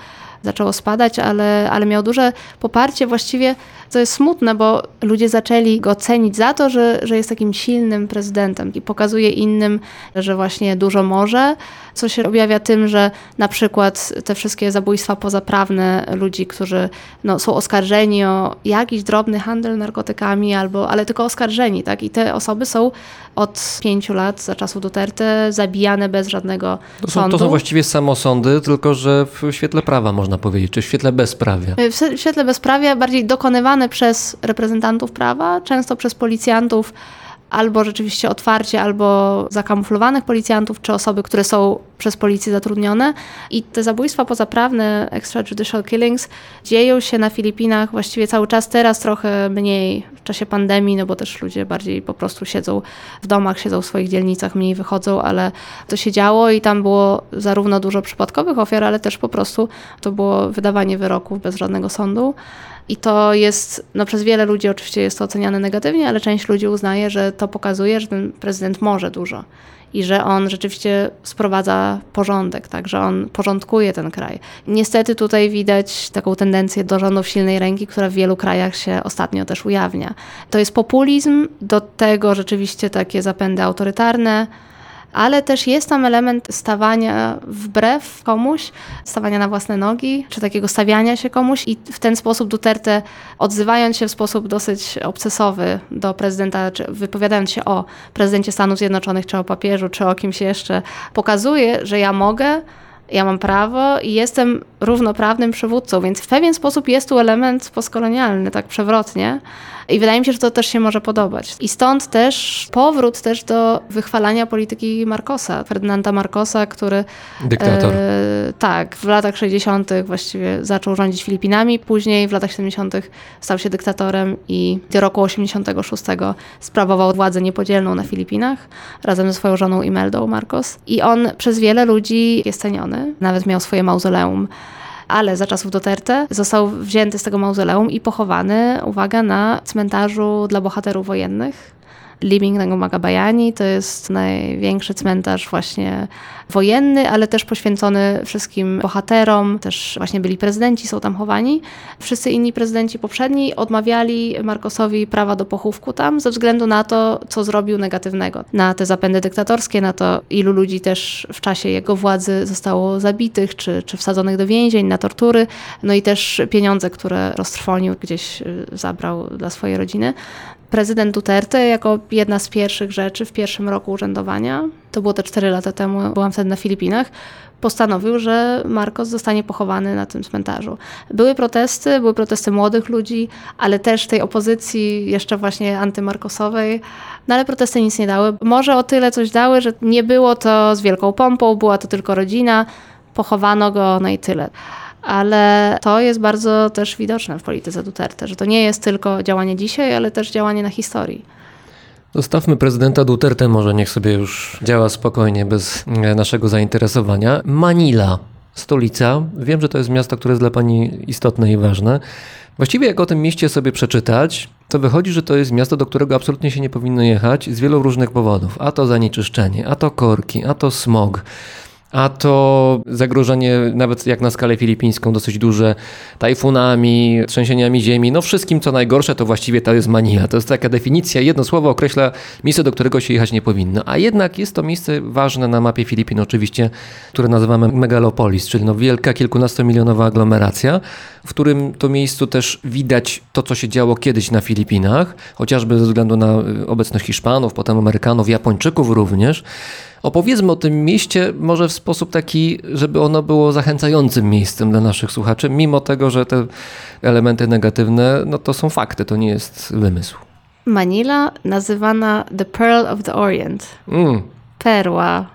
zaczęło spadać, ale, ale miał duże poparcie. Właściwie to jest smutne, bo ludzie zaczęli go cenić za to, że, że jest takim silnym prezydentem i pokazuje innym, że właśnie dużo może, co się objawia tym, że na przykład te wszystkie zabójstwa pozaprawne ludzi, którzy no, są oskarżeni o jakiś drobny handel narkotykami, albo, ale tylko oskarżeni, tak? I te osoby są od pięciu lat za czasów Duterte zabijane bez żadnego To są, sądu. to są właściwie samosądy, tylko że w świetle prawa można powiedzieć, czy w świetle bezprawia. W świetle bezprawia bardziej dokonywane przez reprezentantów prawa, często przez policjantów, albo rzeczywiście otwarcie, albo zakamuflowanych policjantów, czy osoby, które są przez policję zatrudnione. I te zabójstwa pozaprawne, extrajudicial killings, dzieją się na Filipinach właściwie cały czas, teraz trochę mniej w czasie pandemii, no bo też ludzie bardziej po prostu siedzą w domach, siedzą w swoich dzielnicach, mniej wychodzą, ale to się działo i tam było zarówno dużo przypadkowych ofiar, ale też po prostu to było wydawanie wyroków bez żadnego sądu. I to jest, no przez wiele ludzi oczywiście jest to oceniane negatywnie, ale część ludzi uznaje, że to pokazuje, że ten prezydent może dużo i że on rzeczywiście sprowadza porządek, tak, że on porządkuje ten kraj. Niestety tutaj widać taką tendencję do rządów silnej ręki, która w wielu krajach się ostatnio też ujawnia. To jest populizm, do tego rzeczywiście takie zapędy autorytarne, ale też jest tam element stawania wbrew komuś, stawania na własne nogi, czy takiego stawiania się komuś i w ten sposób Duterte, odzywając się w sposób dosyć obcesowy do prezydenta, czy wypowiadając się o prezydencie Stanów Zjednoczonych, czy o papieżu, czy o kimś jeszcze, pokazuje, że ja mogę, ja mam prawo i jestem równoprawnym przywódcą, więc w pewien sposób jest tu element postkolonialny, tak przewrotnie. I wydaje mi się, że to też się może podobać. I stąd też powrót też do wychwalania polityki Marcosa, Ferdynanda Marcosa, który Dyktator. E, tak, w latach 60. właściwie zaczął rządzić Filipinami, później w latach 70. stał się dyktatorem i do roku 86 sprawował władzę niepodzielną na Filipinach razem ze swoją żoną Imeldą Marcos. I on przez wiele ludzi jest ceniony, nawet miał swoje mauzoleum ale za czasów Duterte został wzięty z tego mauzoleum i pochowany, uwaga, na cmentarzu dla bohaterów wojennych. Libing tego Magabayani to jest największy cmentarz właśnie wojenny, ale też poświęcony wszystkim bohaterom. Też właśnie byli prezydenci, są tam chowani. Wszyscy inni prezydenci poprzedni odmawiali Marcosowi prawa do pochówku tam ze względu na to, co zrobił negatywnego. Na te zapędy dyktatorskie, na to, ilu ludzi też w czasie jego władzy zostało zabitych, czy, czy wsadzonych do więzień, na tortury, no i też pieniądze, które roztrwonił, gdzieś y, zabrał dla swojej rodziny prezydent Duterte jako jedna z pierwszych rzeczy w pierwszym roku urzędowania, to było te 4 lata temu, byłam wtedy na Filipinach, postanowił, że Marcos zostanie pochowany na tym cmentarzu. Były protesty, były protesty młodych ludzi, ale też tej opozycji jeszcze właśnie antymarkosowej, no ale protesty nic nie dały. Może o tyle coś dały, że nie było to z wielką pompą, była to tylko rodzina, pochowano go, no i tyle ale to jest bardzo też widoczne w polityce Duterte, że to nie jest tylko działanie dzisiaj, ale też działanie na historii. Zostawmy prezydenta Duterte, może niech sobie już działa spokojnie, bez e, naszego zainteresowania. Manila, stolica. Wiem, że to jest miasto, które jest dla Pani istotne i ważne. Właściwie jak o tym mieście sobie przeczytać, to wychodzi, że to jest miasto, do którego absolutnie się nie powinno jechać z wielu różnych powodów. A to zanieczyszczenie, a to korki, a to smog a to zagrożenie nawet jak na skalę filipińską dosyć duże tajfunami, trzęsieniami ziemi, no wszystkim co najgorsze to właściwie Manila. To jest taka definicja, jedno słowo określa miejsce, do którego się jechać nie powinno. A jednak jest to miejsce ważne na mapie Filipin oczywiście, które nazywamy megalopolis, czyli no wielka, kilkunastomilionowa aglomeracja, w którym to miejscu też widać to, co się działo kiedyś na Filipinach, chociażby ze względu na obecność Hiszpanów, potem Amerykanów, Japończyków również. Opowiedzmy o tym mieście może w sposób taki, żeby ono było zachęcającym miejscem dla naszych słuchaczy, mimo tego, że te elementy negatywne, no to są fakty, to nie jest wymysł. Manila nazywana The Pearl of the Orient. Mm. Perła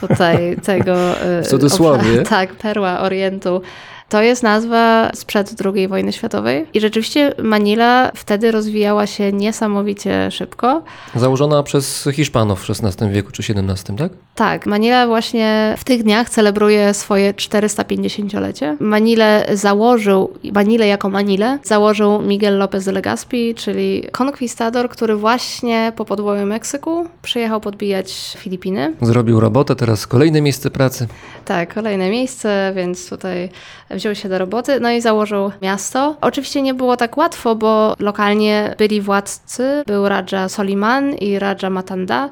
tutaj tego... W cudzysłowie. Tak, perła Orientu. To jest nazwa sprzed II wojny światowej i rzeczywiście Manila wtedy rozwijała się niesamowicie szybko. Założona przez Hiszpanów w XVI wieku czy XVII, tak? Tak, Manila właśnie w tych dniach celebruje swoje 450-lecie. Manilę założył, Manilę jako Manilę założył Miguel López de Legazpi, czyli konkwistador, który właśnie po podboju Meksyku przyjechał podbijać Filipiny. Zrobił robotę, teraz kolejne miejsce pracy. Tak, kolejne miejsce, więc tutaj wziął się do roboty, no i założył miasto. Oczywiście nie było tak łatwo, bo lokalnie byli władcy, był Raja Soliman i Raja Matanda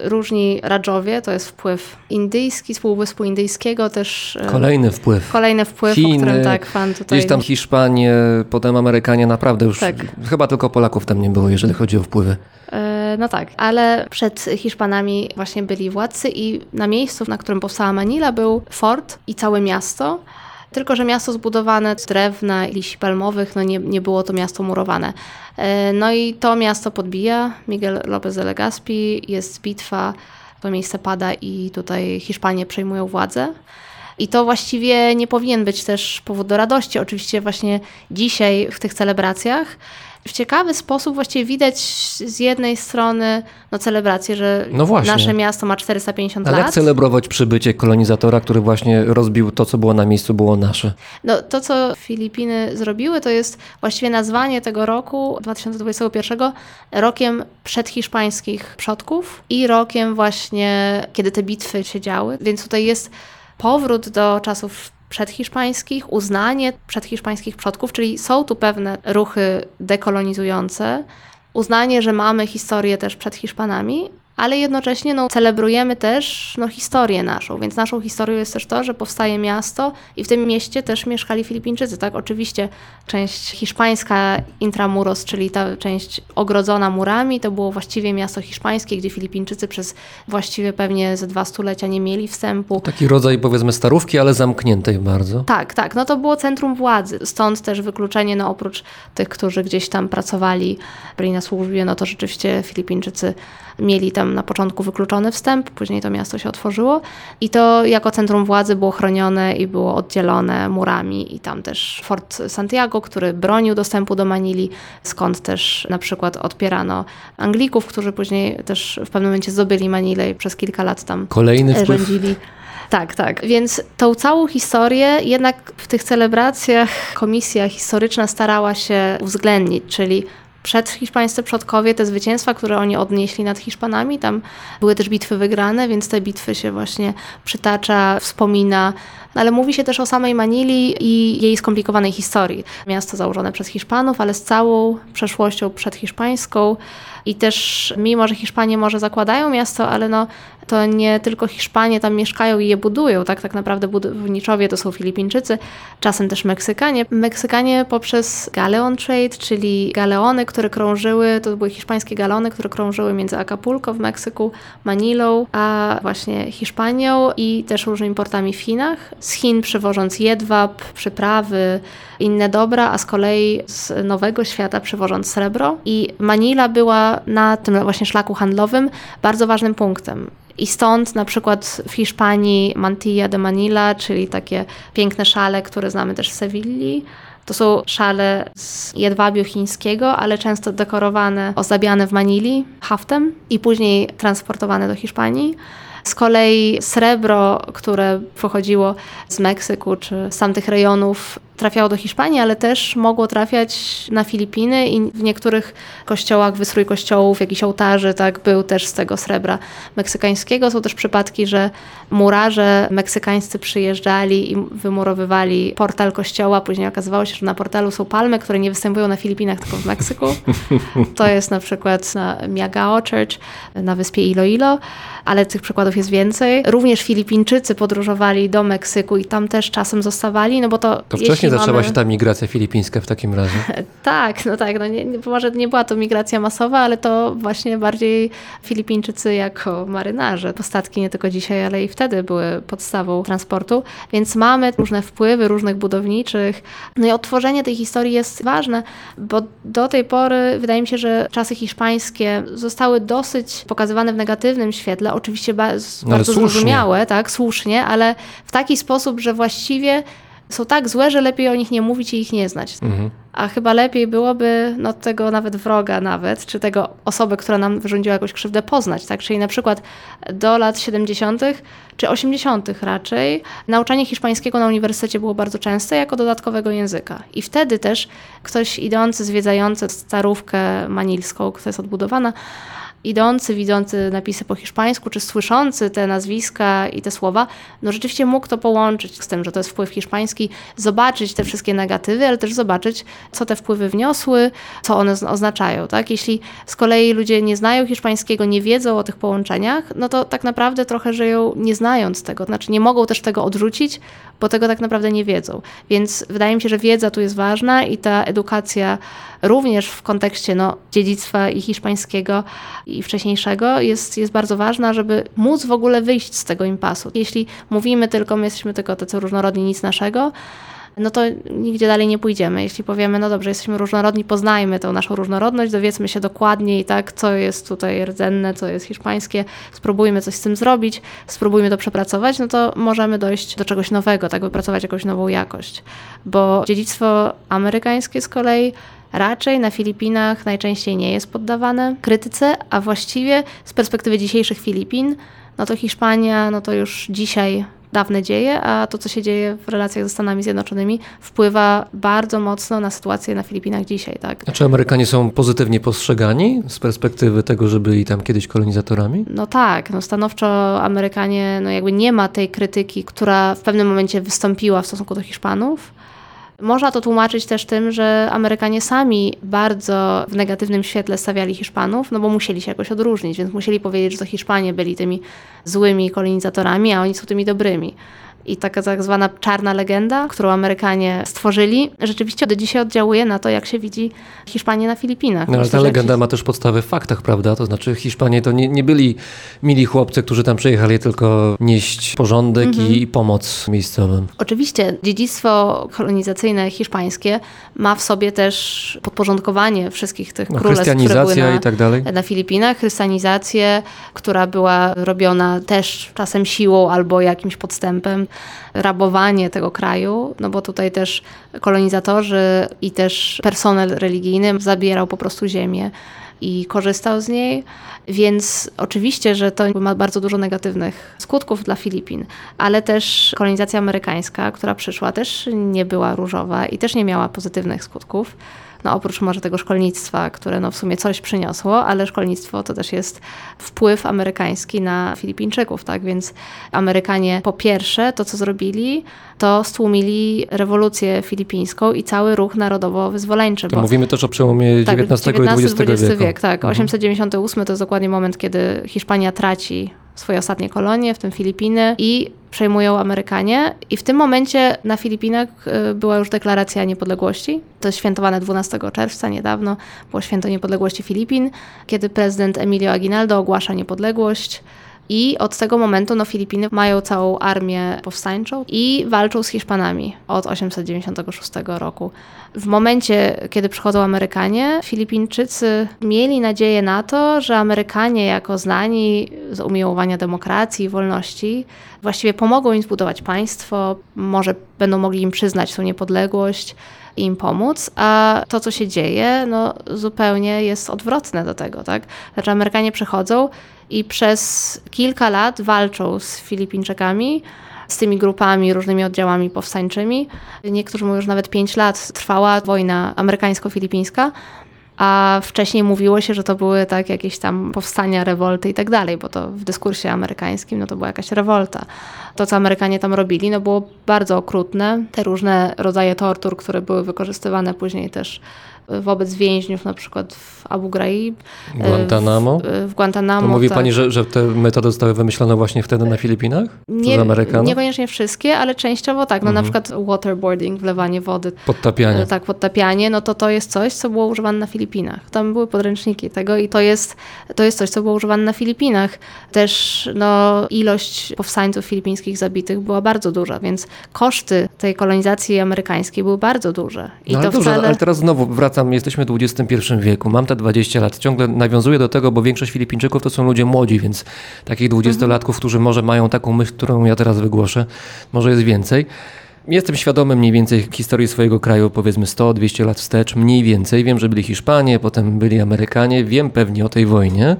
różni radżowie, to jest wpływ indyjski, z Półwyspu Indyjskiego też. E, kolejny wpływ. Kolejny wpływ, Chiny, o którym tak pan tutaj... Gdzieś tam Hiszpanie, potem Amerykanie, naprawdę już tak. chyba tylko Polaków tam nie było, jeżeli chodzi o wpływy. E, no tak, ale przed Hiszpanami właśnie byli władcy i na miejscu, na którym powstała Manila był fort i całe miasto. Tylko, że miasto zbudowane z drewna i liści palmowych, no nie, nie było to miasto murowane. E, no i to miasto podbija Miguel López de Legazpi, jest bitwa, to miejsce pada i tutaj Hiszpanie przejmują władzę. I to właściwie nie powinien być też powód do radości. Oczywiście właśnie dzisiaj w tych celebracjach w ciekawy sposób właściwie widać z jednej strony no, celebrację, że no nasze miasto ma 450 Ale lat. jak celebrować przybycie kolonizatora, który właśnie rozbił to, co było na miejscu, było nasze? No, to, co Filipiny zrobiły, to jest właściwie nazwanie tego roku 2021 rokiem przedhiszpańskich przodków i rokiem właśnie, kiedy te bitwy się działy. Więc tutaj jest powrót do czasów przedhiszpańskich, uznanie przedhiszpańskich przodków, czyli są tu pewne ruchy dekolonizujące, uznanie, że mamy historię też przed Hiszpanami, ale jednocześnie no, celebrujemy też no, historię naszą, więc naszą historią jest też to, że powstaje miasto i w tym mieście też mieszkali Filipińczycy, tak? Oczywiście część hiszpańska intramuros, czyli ta część ogrodzona murami, to było właściwie miasto hiszpańskie, gdzie Filipińczycy przez właściwie pewnie ze dwa stulecia nie mieli wstępu. Taki rodzaj powiedzmy starówki, ale zamkniętej bardzo. Tak, tak. No to było centrum władzy. Stąd też wykluczenie, no oprócz tych, którzy gdzieś tam pracowali, byli na służbie, no to rzeczywiście Filipińczycy mieli tam na początku wykluczony wstęp, później to miasto się otworzyło i to jako centrum władzy było chronione i było oddzielone murami i tam też Fort Santiago, który bronił dostępu do Manili, skąd też na przykład odpierano Anglików, którzy później też w pewnym momencie zdobyli Manilę i przez kilka lat tam Kolejny wpływ. rządzili. Tak, tak. Więc tą całą historię jednak w tych celebracjach komisja historyczna starała się uwzględnić, czyli przedhiszpańscy przodkowie, te zwycięstwa, które oni odnieśli nad Hiszpanami, tam były też bitwy wygrane, więc te bitwy się właśnie przytacza, wspomina, ale mówi się też o samej Manili i jej skomplikowanej historii. Miasto założone przez Hiszpanów, ale z całą przeszłością przedhiszpańską i też mimo, że Hiszpanie może zakładają miasto, ale no to nie tylko Hiszpanie tam mieszkają i je budują, tak? Tak naprawdę budowniczowie to są Filipińczycy, czasem też Meksykanie. Meksykanie poprzez galeon trade, czyli galeony, które krążyły, to były hiszpańskie galeony, które krążyły między Acapulco w Meksyku, Manilą, a właśnie Hiszpanią i też różnymi portami w Chinach. Z Chin przywożąc jedwab, przyprawy, inne dobra, a z kolei z Nowego Świata przywożąc srebro. I Manila była na tym właśnie szlaku handlowym bardzo ważnym punktem. I stąd na przykład w Hiszpanii Mantilla de Manila, czyli takie piękne szale, które znamy też w Sewilli. To są szale z jedwabiu chińskiego, ale często dekorowane, ozdabiane w Manili haftem i później transportowane do Hiszpanii. Z kolei srebro, które pochodziło z Meksyku czy z tamtych rejonów, trafiało do Hiszpanii, ale też mogło trafiać na Filipiny i w niektórych kościołach wystrój kościołów, jakiś ołtarzy, tak, był też z tego srebra meksykańskiego. Są też przypadki, że murarze meksykańscy przyjeżdżali i wymurowywali portal kościoła. Później okazywało się, że na portalu są palmy, które nie występują na Filipinach, tylko w Meksyku. To jest na przykład na Miagao Church na wyspie Iloilo, ale tych przykładów jest więcej. Również Filipińczycy podróżowali do Meksyku i tam też czasem zostawali, no bo to To wcześniej zaczęła mamy... się ta migracja filipińska w takim razie. Tak, no tak, no nie, nie, może nie była to migracja masowa, ale to właśnie bardziej Filipińczycy jako marynarze. Postatki nie tylko dzisiaj, ale i wtedy były podstawą transportu, więc mamy różne wpływy różnych budowniczych. No i odtworzenie tej historii jest ważne, bo do tej pory wydaje mi się, że czasy hiszpańskie zostały dosyć pokazywane w negatywnym świetle, oczywiście No bardzo słusznie. zrozumiałe, tak, słusznie, ale w taki sposób, że właściwie są tak złe, że lepiej o nich nie mówić i ich nie znać. Mhm. A chyba lepiej byłoby no, tego nawet wroga nawet, czy tego osoby, która nam wyrządziła jakąś krzywdę poznać, tak? Czyli na przykład do lat 70. czy 80. raczej nauczanie hiszpańskiego na uniwersytecie było bardzo częste jako dodatkowego języka. I wtedy też ktoś idący, zwiedzający starówkę manilską, która jest odbudowana, idący, widzący napisy po hiszpańsku, czy słyszący te nazwiska i te słowa, no rzeczywiście mógł to połączyć z tym, że to jest wpływ hiszpański, zobaczyć te wszystkie negatywy, ale też zobaczyć, co te wpływy wniosły, co one oznaczają. Tak? Jeśli z kolei ludzie nie znają hiszpańskiego, nie wiedzą o tych połączeniach, no to tak naprawdę trochę żyją nie znając tego. Znaczy nie mogą też tego odrzucić, bo tego tak naprawdę nie wiedzą. Więc wydaje mi się, że wiedza tu jest ważna i ta edukacja również w kontekście no, dziedzictwa i hiszpańskiego i wcześniejszego jest, jest bardzo ważna, żeby móc w ogóle wyjść z tego impasu. Jeśli mówimy tylko, my jesteśmy tylko tacy różnorodni, nic naszego, no to nigdzie dalej nie pójdziemy. Jeśli powiemy, no dobrze, jesteśmy różnorodni, poznajmy tą naszą różnorodność, dowiedzmy się dokładniej, tak, co jest tutaj rdzenne, co jest hiszpańskie, spróbujmy coś z tym zrobić, spróbujmy to przepracować, no to możemy dojść do czegoś nowego, tak, wypracować jakąś nową jakość. Bo dziedzictwo amerykańskie z kolei raczej na Filipinach najczęściej nie jest poddawane krytyce, a właściwie z perspektywy dzisiejszych Filipin, no to Hiszpania, no to już dzisiaj dawne dzieje, a to, co się dzieje w relacjach ze Stanami Zjednoczonymi, wpływa bardzo mocno na sytuację na Filipinach dzisiaj, tak? A czy Amerykanie są pozytywnie postrzegani z perspektywy tego, że byli tam kiedyś kolonizatorami? No tak, no stanowczo Amerykanie, no jakby nie ma tej krytyki, która w pewnym momencie wystąpiła w stosunku do Hiszpanów. Można to tłumaczyć też tym, że Amerykanie sami bardzo w negatywnym świetle stawiali Hiszpanów, no bo musieli się jakoś odróżnić, więc musieli powiedzieć, że to Hiszpanie byli tymi złymi kolonizatorami, a oni są tymi dobrymi. I taka tak zwana czarna legenda, którą Amerykanie stworzyli, rzeczywiście do dzisiaj oddziałuje na to, jak się widzi Hiszpanię na Filipinach. No, ale Myślę, ta legenda się- ma też podstawę w faktach, prawda? To znaczy Hiszpanie to nie, nie byli mili chłopcy, którzy tam przyjechali tylko nieść porządek Mhm. i, pomoc miejscowym. Oczywiście dziedzictwo kolonizacyjne hiszpańskie ma w sobie też podporządkowanie wszystkich tych No, królestw, które były na, i tak dalej. na Filipinach, chrystianizację, która była robiona też czasem siłą albo jakimś podstępem, rabowanie tego kraju, no bo tutaj też kolonizatorzy i też personel religijny zabierał po prostu ziemię i korzystał z niej, więc oczywiście, że to ma bardzo dużo negatywnych skutków dla Filipin, ale też kolonizacja amerykańska, która przyszła, też nie była różowa i też nie miała pozytywnych skutków. No oprócz może tego szkolnictwa, które no w sumie coś przyniosło, ale szkolnictwo to też jest wpływ amerykański na Filipińczyków, tak? Więc Amerykanie po pierwsze to, co zrobili, to stłumili rewolucję filipińską i cały ruch narodowo-wyzwoleńczy. Bo- mówimy też o przełomie tak, XIX i XX wieku. wiek. Tak, Mhm. 898 to jest dokładnie moment, kiedy Hiszpania traci swoje ostatnie kolonie, w tym Filipiny, i przejmują Amerykanie. I w tym momencie na Filipinach y, była już deklaracja niepodległości. To jest świętowane 12 czerwca, niedawno było święto niepodległości Filipin, kiedy prezydent Emilio Aguinaldo ogłasza niepodległość. I od tego momentu no, Filipiny mają całą armię powstańczą i walczą z Hiszpanami od 896 roku. W momencie, kiedy przychodzą Amerykanie, Filipińczycy mieli nadzieję na to, że Amerykanie, jako znani z umiłowania demokracji i wolności, właściwie pomogą im zbudować państwo, może będą mogli im przyznać tą niepodległość i im pomóc, a to, co się dzieje, no zupełnie jest odwrotne do tego, tak? Znaczy Amerykanie przychodzą i przez kilka lat walczą z Filipińczykami, z tymi grupami, różnymi oddziałami powstańczymi. Niektórzy mówią, że nawet pięć lat trwała wojna amerykańsko-filipińska, a wcześniej mówiło się, że to były tak jakieś tam powstania, rewolty i tak dalej, bo to w dyskursie amerykańskim no to była jakaś rewolta. To, co Amerykanie tam robili, no było bardzo okrutne. Te różne rodzaje tortur, które były wykorzystywane później też wobec więźniów, na przykład w Abu Ghraib. e, Guantanamo? W, w Guantanamo. To mówi tak. pani, że, że te metody zostały wymyślone właśnie wtedy na Filipinach? Nie, niekoniecznie wszystkie, ale częściowo tak. No na Mhm. przykład waterboarding, wlewanie wody, Podtapianie. e, tak, podtapianie, no to to jest coś, co było używane na Filipinach. Tam były podręczniki tego i to jest, to jest coś, co było używane na Filipinach. Też no, ilość powstańców filipińskich zabitych była bardzo duża, więc koszty tej kolonizacji amerykańskiej były bardzo duże. I No, ale to dobrze, wcale... ale teraz znowu wracam, jesteśmy w XXI wieku, mam te 20 lat, ciągle nawiązuję do tego, bo większość Filipińczyków to są ludzie młodzi, więc takich 20-latków, którzy może mają taką myśl, którą ja teraz wygłoszę, może jest więcej. Jestem świadomy mniej więcej historii swojego kraju, powiedzmy 100-200 lat wstecz, mniej więcej. Wiem, że byli Hiszpanie, potem byli Amerykanie, wiem pewnie o tej wojnie.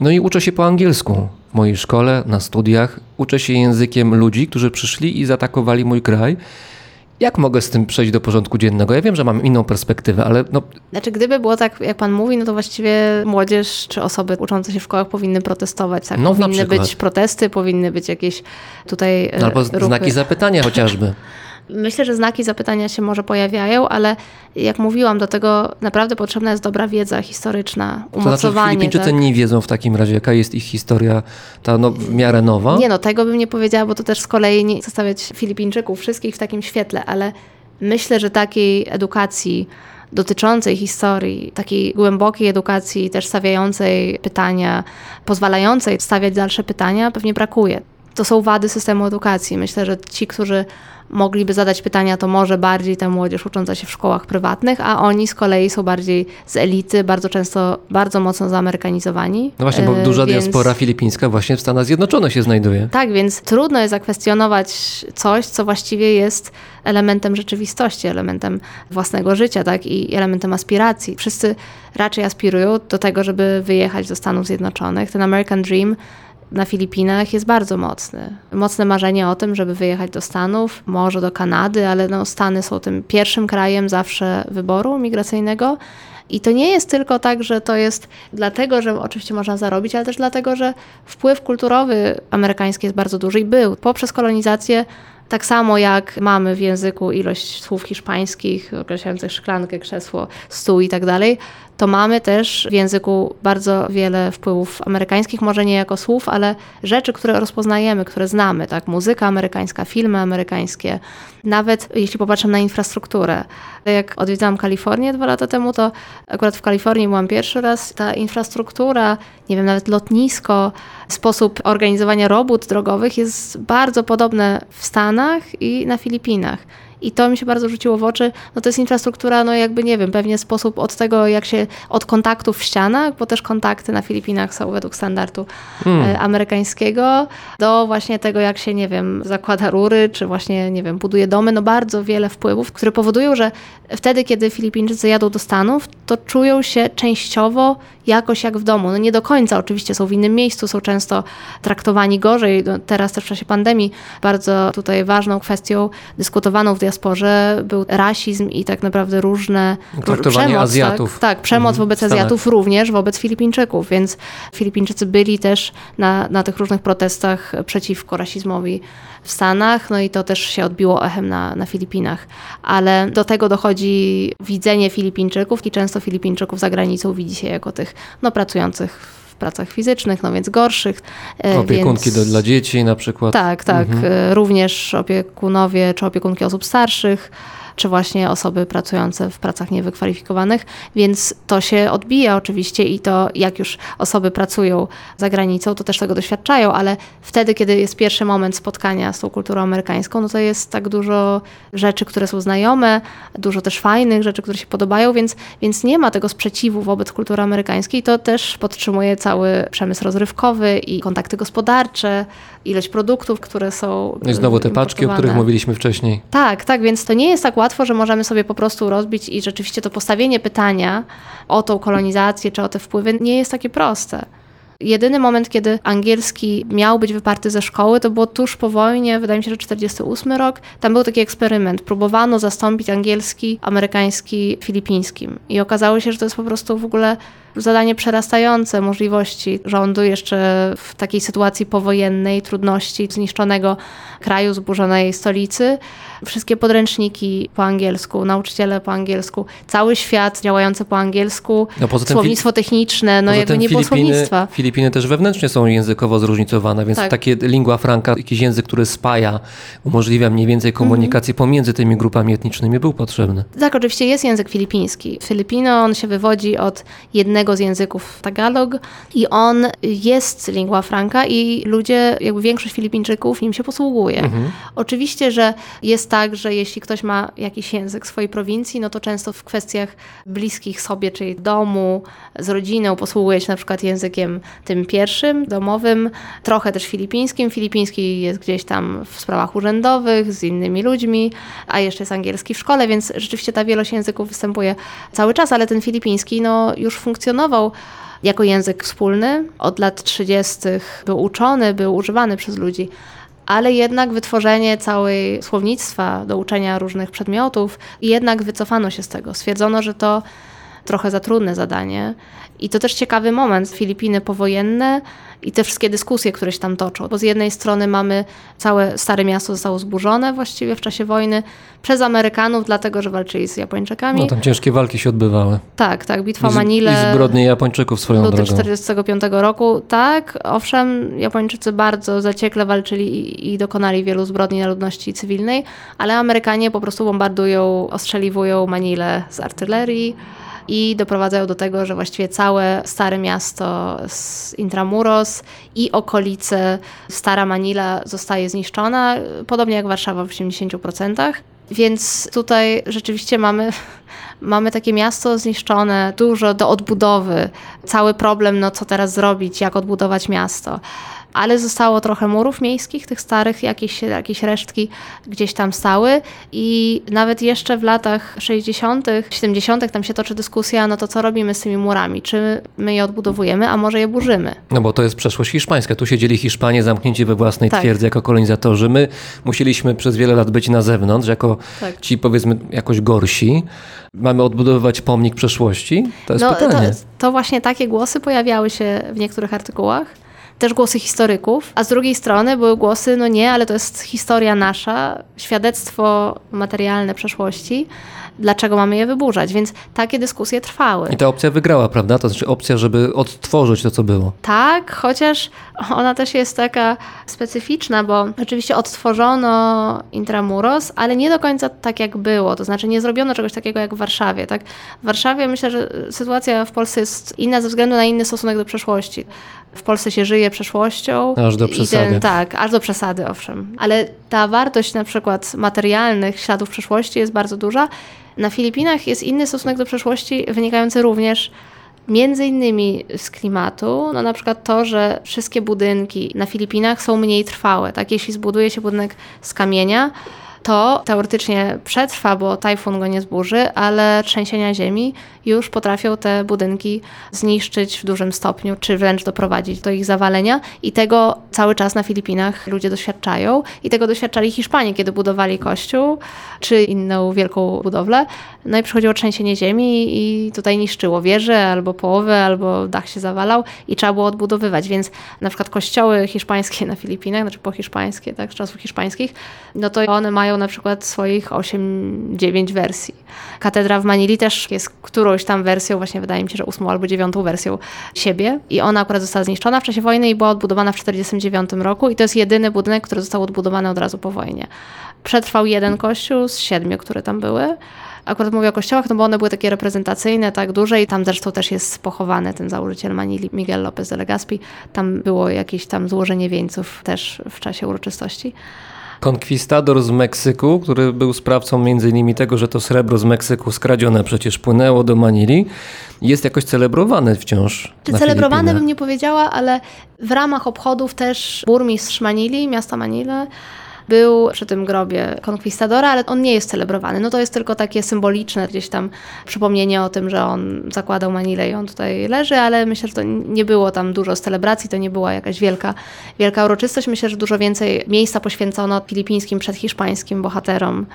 No i uczę się po angielsku w mojej szkole, na studiach. Uczę się językiem ludzi, którzy przyszli i zaatakowali mój kraj. Jak mogę z tym przejść do porządku dziennego? Ja wiem, że mam inną perspektywę, ale no, Znaczy, gdyby było tak, jak pan mówi, no to właściwie młodzież czy osoby uczące się w szkołach powinny protestować. Tak? No, powinny być protesty, powinny być jakieś tutaj e, albo ruchy. znaki zapytania chociażby. Myślę, że znaki zapytania się może pojawiają, ale jak mówiłam, do tego naprawdę potrzebna jest dobra wiedza historyczna, To znaczy umocowanie. Filipińczycy tak? nie wiedzą w takim razie, jaka jest ich historia, ta no, w miarę nowa. Nie no, tego bym nie powiedziała, bo to też z kolei nie chcę stawiać Filipińczyków wszystkich w takim świetle, ale myślę, że takiej edukacji dotyczącej historii, takiej głębokiej edukacji, też stawiającej pytania, pozwalającej stawiać dalsze pytania, pewnie brakuje. To są wady systemu edukacji. Myślę, że ci, którzy mogliby zadać pytania, to może bardziej ta młodzież ucząca się w szkołach prywatnych, a oni z kolei są bardziej z elity, bardzo często bardzo mocno zaamerykanizowani. No właśnie, bo E, duża więc- diaspora filipińska właśnie w Stanach Zjednoczonych się znajduje. tak, więc trudno jest zakwestionować coś, co właściwie jest elementem rzeczywistości, elementem własnego życia, tak, i elementem aspiracji. Wszyscy raczej aspirują do tego, żeby wyjechać do Stanów Zjednoczonych. Ten American Dream na Filipinach jest bardzo mocny. Mocne marzenie o tym, żeby wyjechać do Stanów, może do Kanady, ale no, Stany są tym pierwszym krajem zawsze wyboru migracyjnego. I to nie jest tylko tak, że to jest dlatego, że oczywiście można zarobić, ale też dlatego, że wpływ kulturowy amerykański jest bardzo duży i był. Poprzez kolonizację Tak samo jak mamy w języku ilość słów hiszpańskich określających szklankę, krzesło, stół i tak dalej, to mamy też w języku bardzo wiele wpływów amerykańskich, może nie jako słów, ale rzeczy, które rozpoznajemy, które znamy, tak? Muzyka amerykańska, filmy amerykańskie. Nawet jeśli popatrzę na infrastrukturę. Jak odwiedzałam Kalifornię dwa lata temu, to akurat w Kalifornii byłam pierwszy raz. Ta infrastruktura, nie wiem, nawet lotnisko, sposób organizowania robót drogowych jest bardzo podobne w Stanach i na Filipinach. I to mi się bardzo rzuciło w oczy. No to jest infrastruktura, no jakby nie wiem, pewnie sposób od tego, jak się, od kontaktów w ścianach, bo też kontakty na Filipinach są według standardu Hmm. e, amerykańskiego, do właśnie tego, jak się, nie wiem, zakłada rury, czy właśnie, nie wiem, buduje domy. No bardzo wiele wpływów, które powodują, że wtedy, kiedy Filipińczycy jadą do Stanów, to czują się częściowo jakoś jak w domu. No nie do końca, oczywiście są w innym miejscu, są często traktowani gorzej. No, teraz też w czasie pandemii bardzo tutaj ważną kwestią dyskutowaną w diasporze był rasizm i tak naprawdę różne Traktowanie przemoc, Azjatów. Tak, tak przemoc Mhm, wobec Stanach. Azjatów również wobec Filipińczyków, więc Filipińczycy byli też na, na tych różnych protestach przeciwko rasizmowi w Stanach, no i to też się odbiło echem na, na Filipinach. Ale do tego dochodzi widzenie Filipińczyków i często Filipińczyków za granicą widzi się jako tych no, pracujących w pracach fizycznych, no więc gorszych. e, Opiekunki więc... dla dzieci na przykład. Tak, tak. Mhm. E, Również opiekunowie czy opiekunki osób starszych, czy właśnie osoby pracujące w pracach niewykwalifikowanych, więc to się odbija oczywiście i to jak już osoby pracują za granicą, to też tego doświadczają, ale wtedy, kiedy jest pierwszy moment spotkania z tą kulturą amerykańską, no to jest tak dużo rzeczy, które są znajome, dużo też fajnych rzeczy, które się podobają, więc, więc nie ma tego sprzeciwu wobec kultury amerykańskiej. To też podtrzymuje cały przemysł rozrywkowy i kontakty gospodarcze, ilość produktów, które są. No I znowu te paczki, o których mówiliśmy wcześniej. Tak, tak, więc to nie jest tak łatwo, że możemy sobie po prostu rozbić i rzeczywiście to postawienie pytania o tą kolonizację czy o te wpływy nie jest takie proste. Jedyny moment, kiedy angielski miał być wyparty ze szkoły, to było tuż po wojnie, wydaje mi się, że 48 rok. Tam był taki eksperyment. Próbowano zastąpić angielski amerykański filipińskim. I okazało się, że to jest po prostu w ogóle zadanie przerastające możliwości rządu jeszcze w takiej sytuacji powojennej, trudności zniszczonego kraju, zburzonej stolicy. Wszystkie podręczniki po angielsku, nauczyciele po angielsku, cały świat działający po angielsku, No poza słownictwo techniczne, no jakby nie było Filipiny, słownictwa. Filipiny też wewnętrznie są językowo zróżnicowane, więc Tak. takie lingua franca, jakiś język, który spaja, umożliwia mniej więcej komunikację pomiędzy tymi grupami etnicznymi, był potrzebny. Tak, oczywiście jest język filipiński. Filipino, on się wywodzi od jednego z języków Tagalog i on jest lingua franca i ludzie, jakby większość Filipińczyków nim się posługuje. Oczywiście, że jest tak, że jeśli ktoś ma jakiś język swojej prowincji, no to często w kwestiach bliskich sobie, czyli domu, z rodziną, posługuje się na przykład językiem tym pierwszym, domowym, trochę też filipińskim. Filipiński jest gdzieś tam w sprawach urzędowych, z innymi ludźmi, a jeszcze jest angielski w szkole, więc rzeczywiście ta wielość języków występuje cały czas, ale ten filipiński no, już funkcjonował jako język wspólny. Od lat 30. był uczony, był używany przez ludzi ale jednak wytworzenie całej słownictwa do uczenia różnych przedmiotów, jednak wycofano się z tego. Stwierdzono, że to trochę za trudne zadanie. I to też ciekawy moment. Filipiny powojenne i te wszystkie dyskusje, które się tam toczą. Bo z jednej strony mamy całe Stare Miasto zostało zburzone właściwie w czasie wojny przez Amerykanów, dlatego że walczyli z Japończykami. No tam ciężkie walki się odbywały. Tak, tak. Bitwa I, z, Manile. I zbrodnie Japończyków swoją Luty drogą. 1945 roku, tak, owszem, Japończycy bardzo zaciekle walczyli i, i dokonali wielu zbrodni na ludności cywilnej, ale Amerykanie po prostu bombardują, ostrzeliwują Manilę z artylerii i doprowadzają do tego, że właściwie całe stare miasto z Intramuros i okolice Stara Manila zostaje zniszczona, podobnie jak Warszawa w 80%. Więc tutaj rzeczywiście mamy, mamy takie miasto zniszczone, dużo do odbudowy. Cały problem, no co teraz zrobić, jak odbudować miasto. Ale zostało trochę murów miejskich, tych starych, jakieś, jakieś resztki gdzieś tam stały i nawet jeszcze w latach 60., 70. tam się toczy dyskusja, no to co robimy z tymi murami? Czy my je odbudowujemy, a może je burzymy? No bo to jest przeszłość hiszpańska. Tu siedzieli Hiszpanie zamknięci we własnej Tak. twierdzy jako kolonizatorzy. My musieliśmy przez wiele lat być na zewnątrz, jako Tak. ci powiedzmy jakoś gorsi. Mamy odbudowywać pomnik przeszłości? To jest No, to, pytanie. to właśnie takie głosy pojawiały się w niektórych artykułach. Też głosy historyków, a z drugiej strony były głosy, no nie, ale to jest historia nasza, świadectwo materialne przeszłości, dlaczego mamy je wyburzać? Więc takie dyskusje trwały. I ta opcja wygrała, prawda? To znaczy opcja, żeby odtworzyć to, co było. Tak, chociaż ona też jest taka specyficzna, bo oczywiście odtworzono Intramuros, ale nie do końca tak jak było. To znaczy nie zrobiono czegoś takiego jak w Warszawie. Tak? W Warszawie myślę, że sytuacja w Polsce jest inna ze względu na inny stosunek do przeszłości. W Polsce się żyje przeszłością. Aż do przesady. Ten, tak, aż do przesady, owszem. Ale ta wartość na przykład materialnych śladów przeszłości jest bardzo duża. Na Filipinach jest inny stosunek do przeszłości, wynikający również Między innymi z klimatu, no na przykład to, że wszystkie budynki na Filipinach są mniej trwałe. Tak, jeśli zbuduje się budynek z kamienia, to teoretycznie przetrwa, bo tajfun go nie zburzy, ale trzęsienia ziemi już potrafią te budynki zniszczyć w dużym stopniu, czy wręcz doprowadzić do ich zawalenia. I tego cały czas na Filipinach ludzie doświadczają. I tego doświadczali Hiszpanie, kiedy budowali kościół, czy inną wielką budowlę. No i przychodziło trzęsienie ziemi i tutaj niszczyło wieże, albo połowę, albo dach się zawalał i trzeba było odbudowywać. Więc na przykład kościoły hiszpańskie na Filipinach, znaczy po hiszpańskie, tak, z czasów hiszpańskich, no to one mają na przykład swoich 8-9 wersji. Katedra w Manili też jest którąś tam wersją, właśnie wydaje mi się, że ósmą albo dziewiątą wersją siebie i ona akurat została zniszczona w czasie wojny i była odbudowana w 1949 roku i to jest jedyny budynek, który został odbudowany od razu po wojnie. Przetrwał jeden kościół z siedmiu, które tam były. Akurat mówię o kościołach, no bo one były takie reprezentacyjne, tak duże i tam zresztą też jest pochowany ten założyciel Manili, Miguel López de Legazpi. Tam było jakieś tam złożenie wieńców też w czasie uroczystości. Konkwistador z Meksyku, który był sprawcą między innymi tego, że to srebro z Meksyku skradzione przecież płynęło do Manili, jest jakoś celebrowany wciąż. Czy Filipinach. bym nie powiedziała, ale w ramach obchodów też burmistrz Manili, miasta Manile, był przy tym grobie konkwistadora, ale on nie jest celebrowany. No to jest tylko takie symboliczne gdzieś tam przypomnienie o tym, że on zakładał Manilę i on tutaj leży, ale myślę, że to nie było tam dużo z celebracji, to nie była jakaś wielka, wielka uroczystość. Myślę, że dużo więcej miejsca poświęcono filipińskim przedhiszpańskim bohaterom.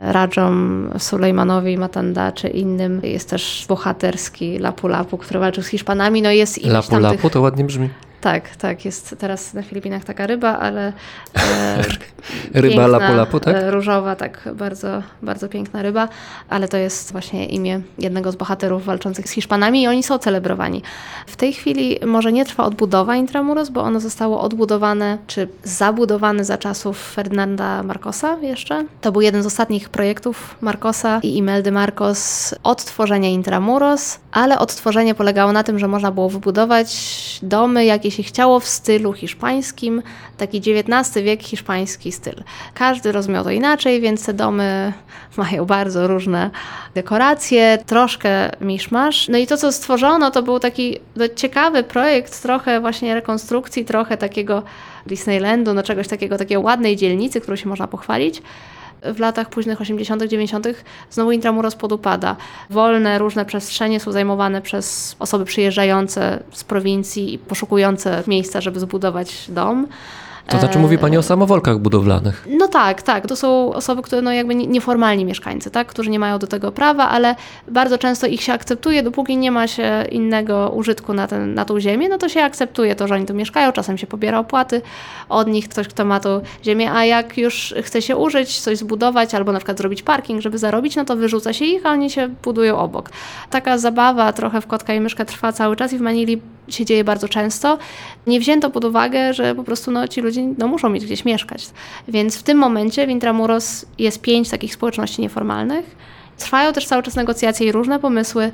Radżom, Sulejmanowi, Matanda czy innym. Jest też bohaterski Lapu Lapu, który walczył z Hiszpanami. No jest Lapu tam lapu, to ładnie brzmi. Tak, tak, jest teraz na Filipinach taka ryba, ale e, Ryba lapu lapu, tak? e, różowa, tak, bardzo, bardzo piękna ryba, ale to jest właśnie imię jednego z bohaterów walczących z Hiszpanami i oni są celebrowani. W tej chwili może nie trwa odbudowa Intramuros, bo ono zostało odbudowane, czy zabudowane za czasów Ferdynanda Marcosa jeszcze. To był jeden z ostatnich projektów Marcosa i Imeldy Marcos odtworzenia Intramuros, ale odtworzenie polegało na tym, że można było wybudować domy, jakie się chciało w stylu hiszpańskim, taki XIX wiek hiszpański styl. Każdy rozumiał to inaczej, więc te domy mają bardzo różne dekoracje, troszkę miszmasz. No i to, co stworzono, to był taki no, ciekawy projekt, trochę właśnie rekonstrukcji, trochę takiego Disneylandu, no czegoś takiego, takiej ładnej dzielnicy, którą się można pochwalić w latach późnych 80., 90. znowu Intramuros podupada. Wolne, różne przestrzenie są zajmowane przez osoby przyjeżdżające z prowincji i poszukujące miejsca, żeby zbudować dom. To znaczy mówi Pani o samowolkach budowlanych. No tak, tak. To są osoby, które no jakby nie- nieformalni mieszkańcy, tak? którzy nie mają do tego prawa, ale bardzo często ich się akceptuje, dopóki nie ma się innego użytku na, ten, na tą ziemię, no to się akceptuje to, że oni tu mieszkają, czasem się pobiera opłaty od nich, ktoś, kto ma tą ziemię, a jak już chce się użyć, coś zbudować albo na przykład zrobić parking, żeby zarobić, no to wyrzuca się ich, a oni się budują obok. Taka zabawa trochę w kotka i myszkę trwa cały czas i w Manili się dzieje bardzo często. Nie wzięto pod uwagę, że po prostu no, ci ludzie no, muszą mieć gdzieś mieszkać. Więc w tym momencie w Intramuros jest pięć takich społeczności nieformalnych. Trwają też cały czas negocjacje i różne pomysły,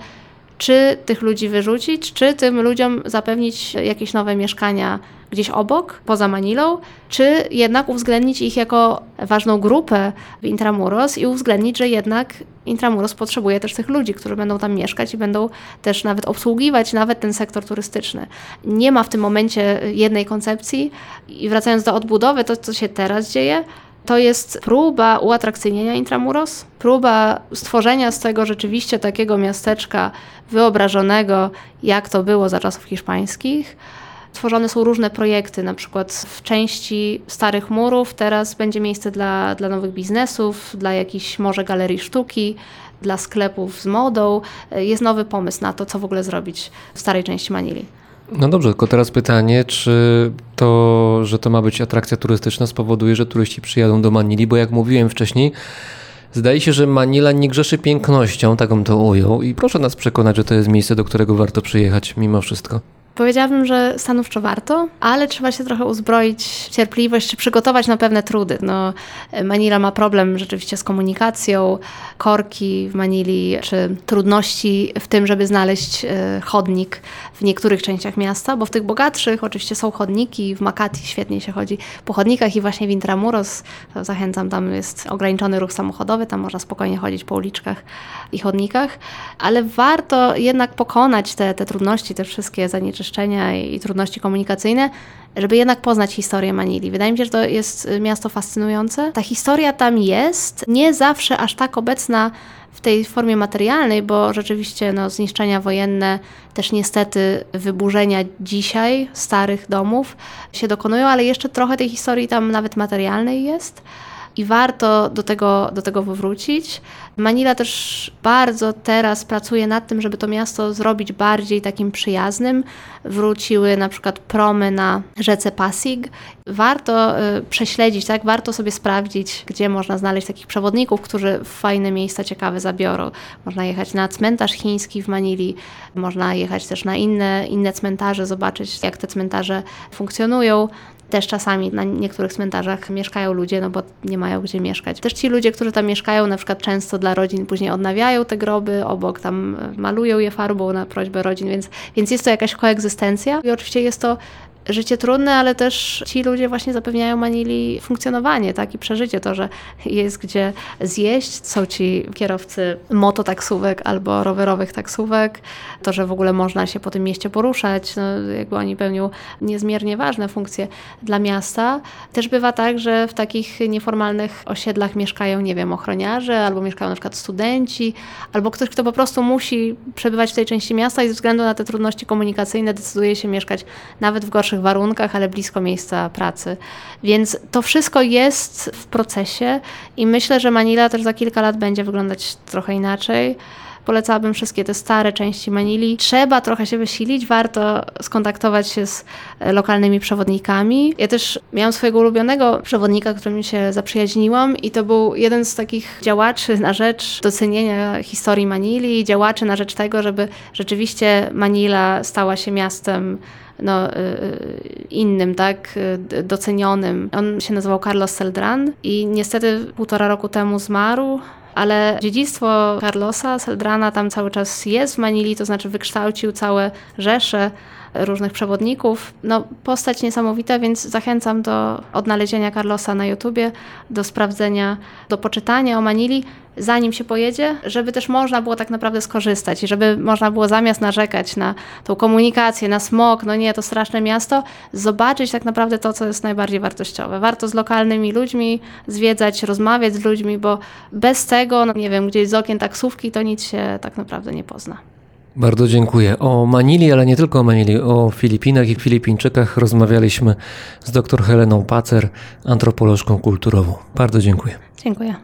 czy tych ludzi wyrzucić, czy tym ludziom zapewnić jakieś nowe mieszkania gdzieś obok, poza Manilą, czy jednak uwzględnić ich jako ważną grupę w Intramuros i uwzględnić, że jednak Intramuros potrzebuje też tych ludzi, którzy będą tam mieszkać i będą też nawet obsługiwać nawet ten sektor turystyczny. Nie ma w tym momencie jednej koncepcji i wracając do odbudowy, to co się teraz dzieje, to jest próba uatrakcyjnienia Intramuros, próba stworzenia z tego rzeczywiście takiego miasteczka wyobrażonego, jak to było za czasów hiszpańskich. Tworzone są różne projekty, na przykład w części starych murów teraz będzie miejsce dla, dla nowych biznesów, dla jakichś może galerii sztuki, dla sklepów z modą. Jest nowy pomysł na to, co w ogóle zrobić w starej części Manili. No dobrze, tylko teraz pytanie, czy to, że to ma być atrakcja turystyczna spowoduje, że turyści przyjadą do Manili, bo jak mówiłem wcześniej, zdaje się, że Manila nie grzeszy pięknością, tak bym to ujął i proszę nas przekonać, że to jest miejsce, do którego warto przyjechać mimo wszystko. Powiedziałabym, że stanowczo warto, ale trzeba się trochę uzbroić w cierpliwość, czy przygotować na pewne trudy. No, Manila ma problem rzeczywiście z komunikacją, korki w Manili, czy trudności w tym, żeby znaleźć e, chodnik w niektórych częściach miasta, bo w tych bogatszych oczywiście są chodniki, w Makati świetnie się chodzi po chodnikach i właśnie w Intramuros, zachęcam, tam jest ograniczony ruch samochodowy, tam można spokojnie chodzić po uliczkach i chodnikach, ale warto jednak pokonać te, te trudności, te wszystkie zanieczyszczenia i, i trudności komunikacyjne, żeby jednak poznać historię Manili. Wydaje mi się, że to jest y, miasto fascynujące. Ta historia tam jest, nie zawsze aż tak obecna w tej formie materialnej, bo rzeczywiście no, zniszczenia wojenne, też niestety wyburzenia dzisiaj starych domów się dokonują, ale jeszcze trochę tej historii tam nawet materialnej jest i warto do tego, do tego powrócić. Manila też bardzo teraz pracuje nad tym, żeby to miasto zrobić bardziej takim przyjaznym. Wróciły na przykład promy na rzece Pasig. Warto y, prześledzić, tak? warto sobie sprawdzić, gdzie można znaleźć takich przewodników, którzy fajne miejsca ciekawe zabiorą. Można jechać na cmentarz chiński w Manili, można jechać też na inne, inne cmentarze, zobaczyć jak te cmentarze funkcjonują. Też czasami na niektórych cmentarzach mieszkają ludzie, no bo nie mają gdzie mieszkać. Też ci ludzie, którzy tam mieszkają, na przykład często dla rodzin później odnawiają te groby, obok tam malują je farbą na prośbę rodzin, więc, więc jest to jakaś koegzystencja. I oczywiście jest to życie trudne, ale też ci ludzie właśnie zapewniają Manili funkcjonowanie, tak, i przeżycie to, że jest gdzie zjeść. Są ci kierowcy mototaksówek albo rowerowych taksówek, to, że w ogóle można się po tym mieście poruszać, no, jakby oni pełnią niezmiernie ważne funkcje dla miasta. Też bywa tak, że w takich nieformalnych osiedlach mieszkają, nie wiem, ochroniarze, albo mieszkają na przykład studenci, albo ktoś, kto po prostu musi przebywać w tej części miasta i ze względu na te trudności komunikacyjne decyduje się mieszkać nawet w gorszych warunkach, ale blisko miejsca pracy. Więc to wszystko jest w procesie i myślę, że Manila też za kilka lat będzie wyglądać trochę inaczej. Polecałabym wszystkie te stare części Manili. Trzeba trochę się wysilić, warto skontaktować się z e, lokalnymi przewodnikami. Ja też miałam swojego ulubionego przewodnika, którym się zaprzyjaźniłam i to był jeden z takich działaczy na rzecz docenienia historii Manili, działaczy na rzecz tego, żeby rzeczywiście Manila stała się miastem no, y, y, innym, tak, y, docenionym. On się nazywał Carlos Celdran i niestety półtora roku temu zmarł ale dziedzictwo Carlosa Seldrana tam cały czas jest w Manili, to znaczy wykształcił całe rzesze różnych przewodników. No, postać niesamowita, więc zachęcam do odnalezienia Carlosa na YouTubie, do sprawdzenia, do poczytania o Manili, zanim się pojedzie, żeby też można było tak naprawdę skorzystać i żeby można było zamiast narzekać na tą komunikację, na smog, no nie, to straszne miasto, zobaczyć tak naprawdę to, co jest najbardziej wartościowe. Warto z lokalnymi ludźmi zwiedzać, rozmawiać z ludźmi, bo bez tego, no nie wiem, gdzieś z okien taksówki, to nic się tak naprawdę nie pozna. Bardzo dziękuję. O Manili, ale nie tylko o Manili, o Filipinach i Filipińczykach rozmawialiśmy z dr Heleną Pacer, antropolożką kulturową. Bardzo dziękuję. Dziękuję.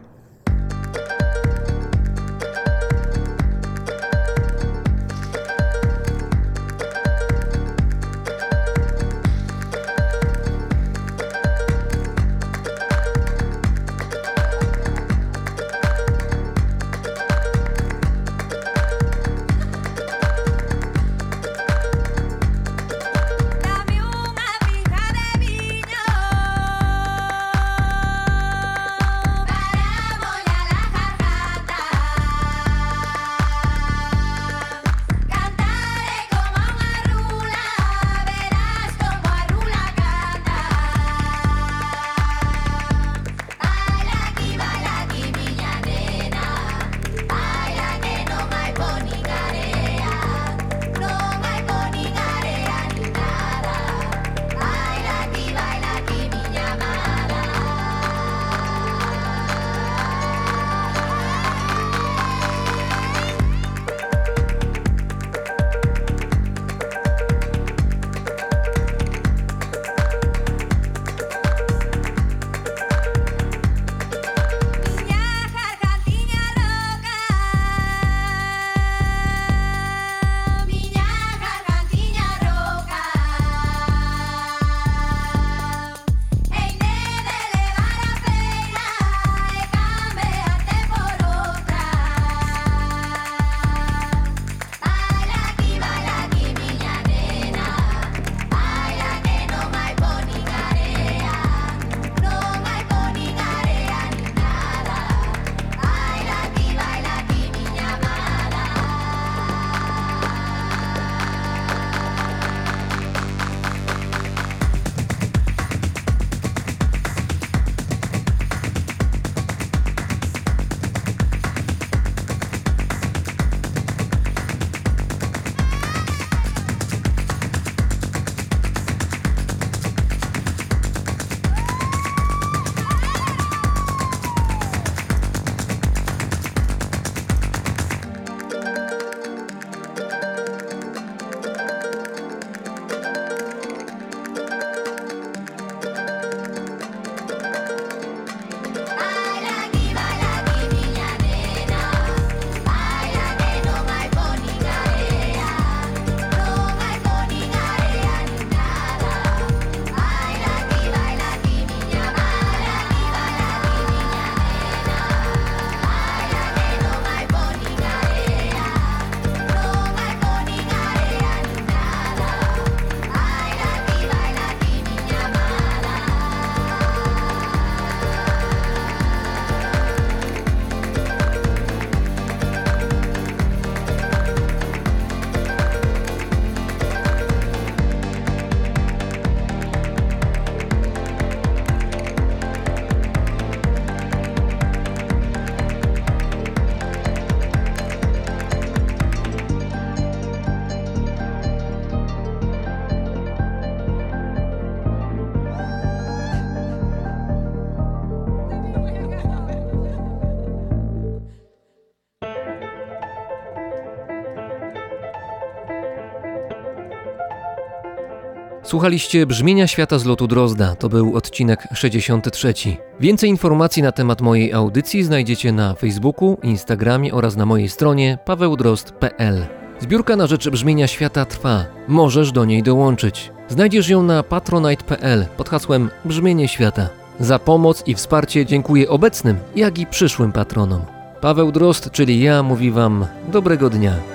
Słuchaliście Brzmienia Świata z lotu Drozda, to był odcinek 63. Więcej informacji na temat mojej audycji znajdziecie na Facebooku, Instagramie oraz na mojej stronie pawełdrozd.pl. Zbiórka na rzecz Brzmienia Świata trwa, możesz do niej dołączyć. Znajdziesz ją na patronite.pl pod hasłem Brzmienie Świata. Za pomoc i wsparcie dziękuję obecnym, jak i przyszłym patronom. Paweł Drozd, czyli ja, mówi Wam dobrego dnia.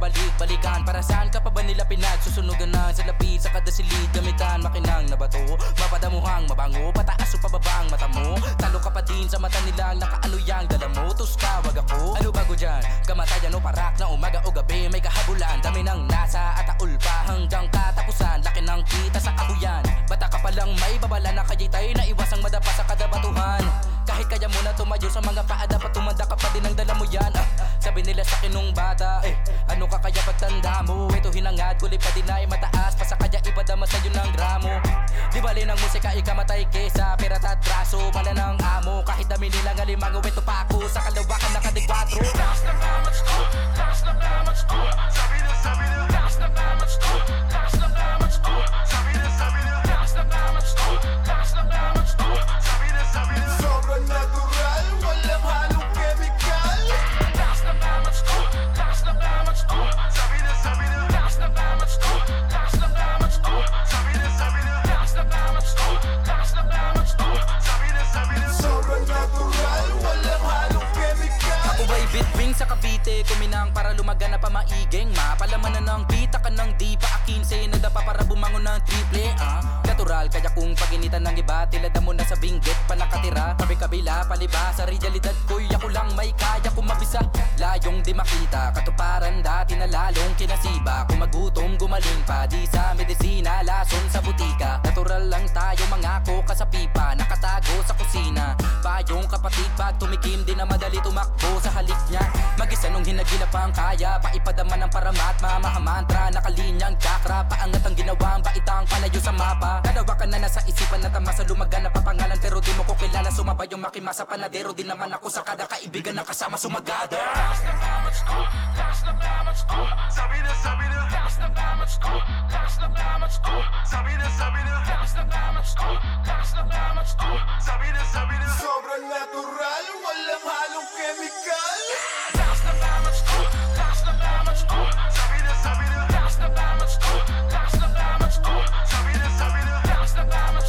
binabalik-balikan Para saan ka pa ba nila pinagsusunugan na? Sa lapid, sa kada silid, gamitan. Makinang na bato, mapadamuhang mabango. Pataas o pababa ang mata mo. Talo ka pa din sa mata nila Nakaano yang dala mo, tus ka, wag ako. Ano bago dyan? Kamatayan o parak na umaga o gabi. May kahabulan, dami ng nasa at taul pa. Hanggang katapusan, laki ng kita sa kabuyan. Bata ka pa lang may babala na kaya'y tayo na iwasang madapa sa kada batuhan kahit kaya mo na tumayo sa mga paa Dapat tumanda ka pa din mo Ito hinangad, kulit pa din ay mataas. Pa sa kanya ipadama sa'yo ng gramo Di bali ng musika, ikamatay kesa Pera tatraso, bala ng amo. Kahit dami nilang alimango, ito pa ako. Sa kalawakan, nakadigwatro Taas ng damage to, taas ng damage to Sabi na, sabi na, taas ng damage to Taas ng damage to maiging Mapalaman na ng pita ka ng di pa akinse Nadapa para bumangon ng triple ah. Natural kaya kung paginitan ng iba Tilada mo na sa binggit pa nakatira. Kabi kabila paliba Sa realidad ko'y ako lang may kaya kung mabisa. Layong di makita Katuparan dati na lalong kinasiba. Kung magutom gumaling pa Di sa medisina lason sa butika. Natural lang tayo mangako ka sa pipa Nakatago sa kusina. Bayong kapatid pag tumikim Di na madali tumakbo sa halik niya Mabilis anong hinagila pa ang kaya Paipadama ng paramatma Mahamantra, nakalinyang chakra Paangat ang ginawa, ang baitang palayo sa mapa. Dalawa ka na nasa isipan na sa lumaga na papangalan Pero di mo ko kilala, sumabay yung makima sa panadero Di naman ako sa kada kaibigan na kasama sumagada. Taas ng damage ko, taas ng damage ko Sabi na, sabi na, taas ng damage ko Taas ng damage ko, sabi na, sabi na. Taas ng damage ko, taas ng damage ko Sabi na, sabi na. Sobrang natural, walang halong chemical. Taas na Alabama.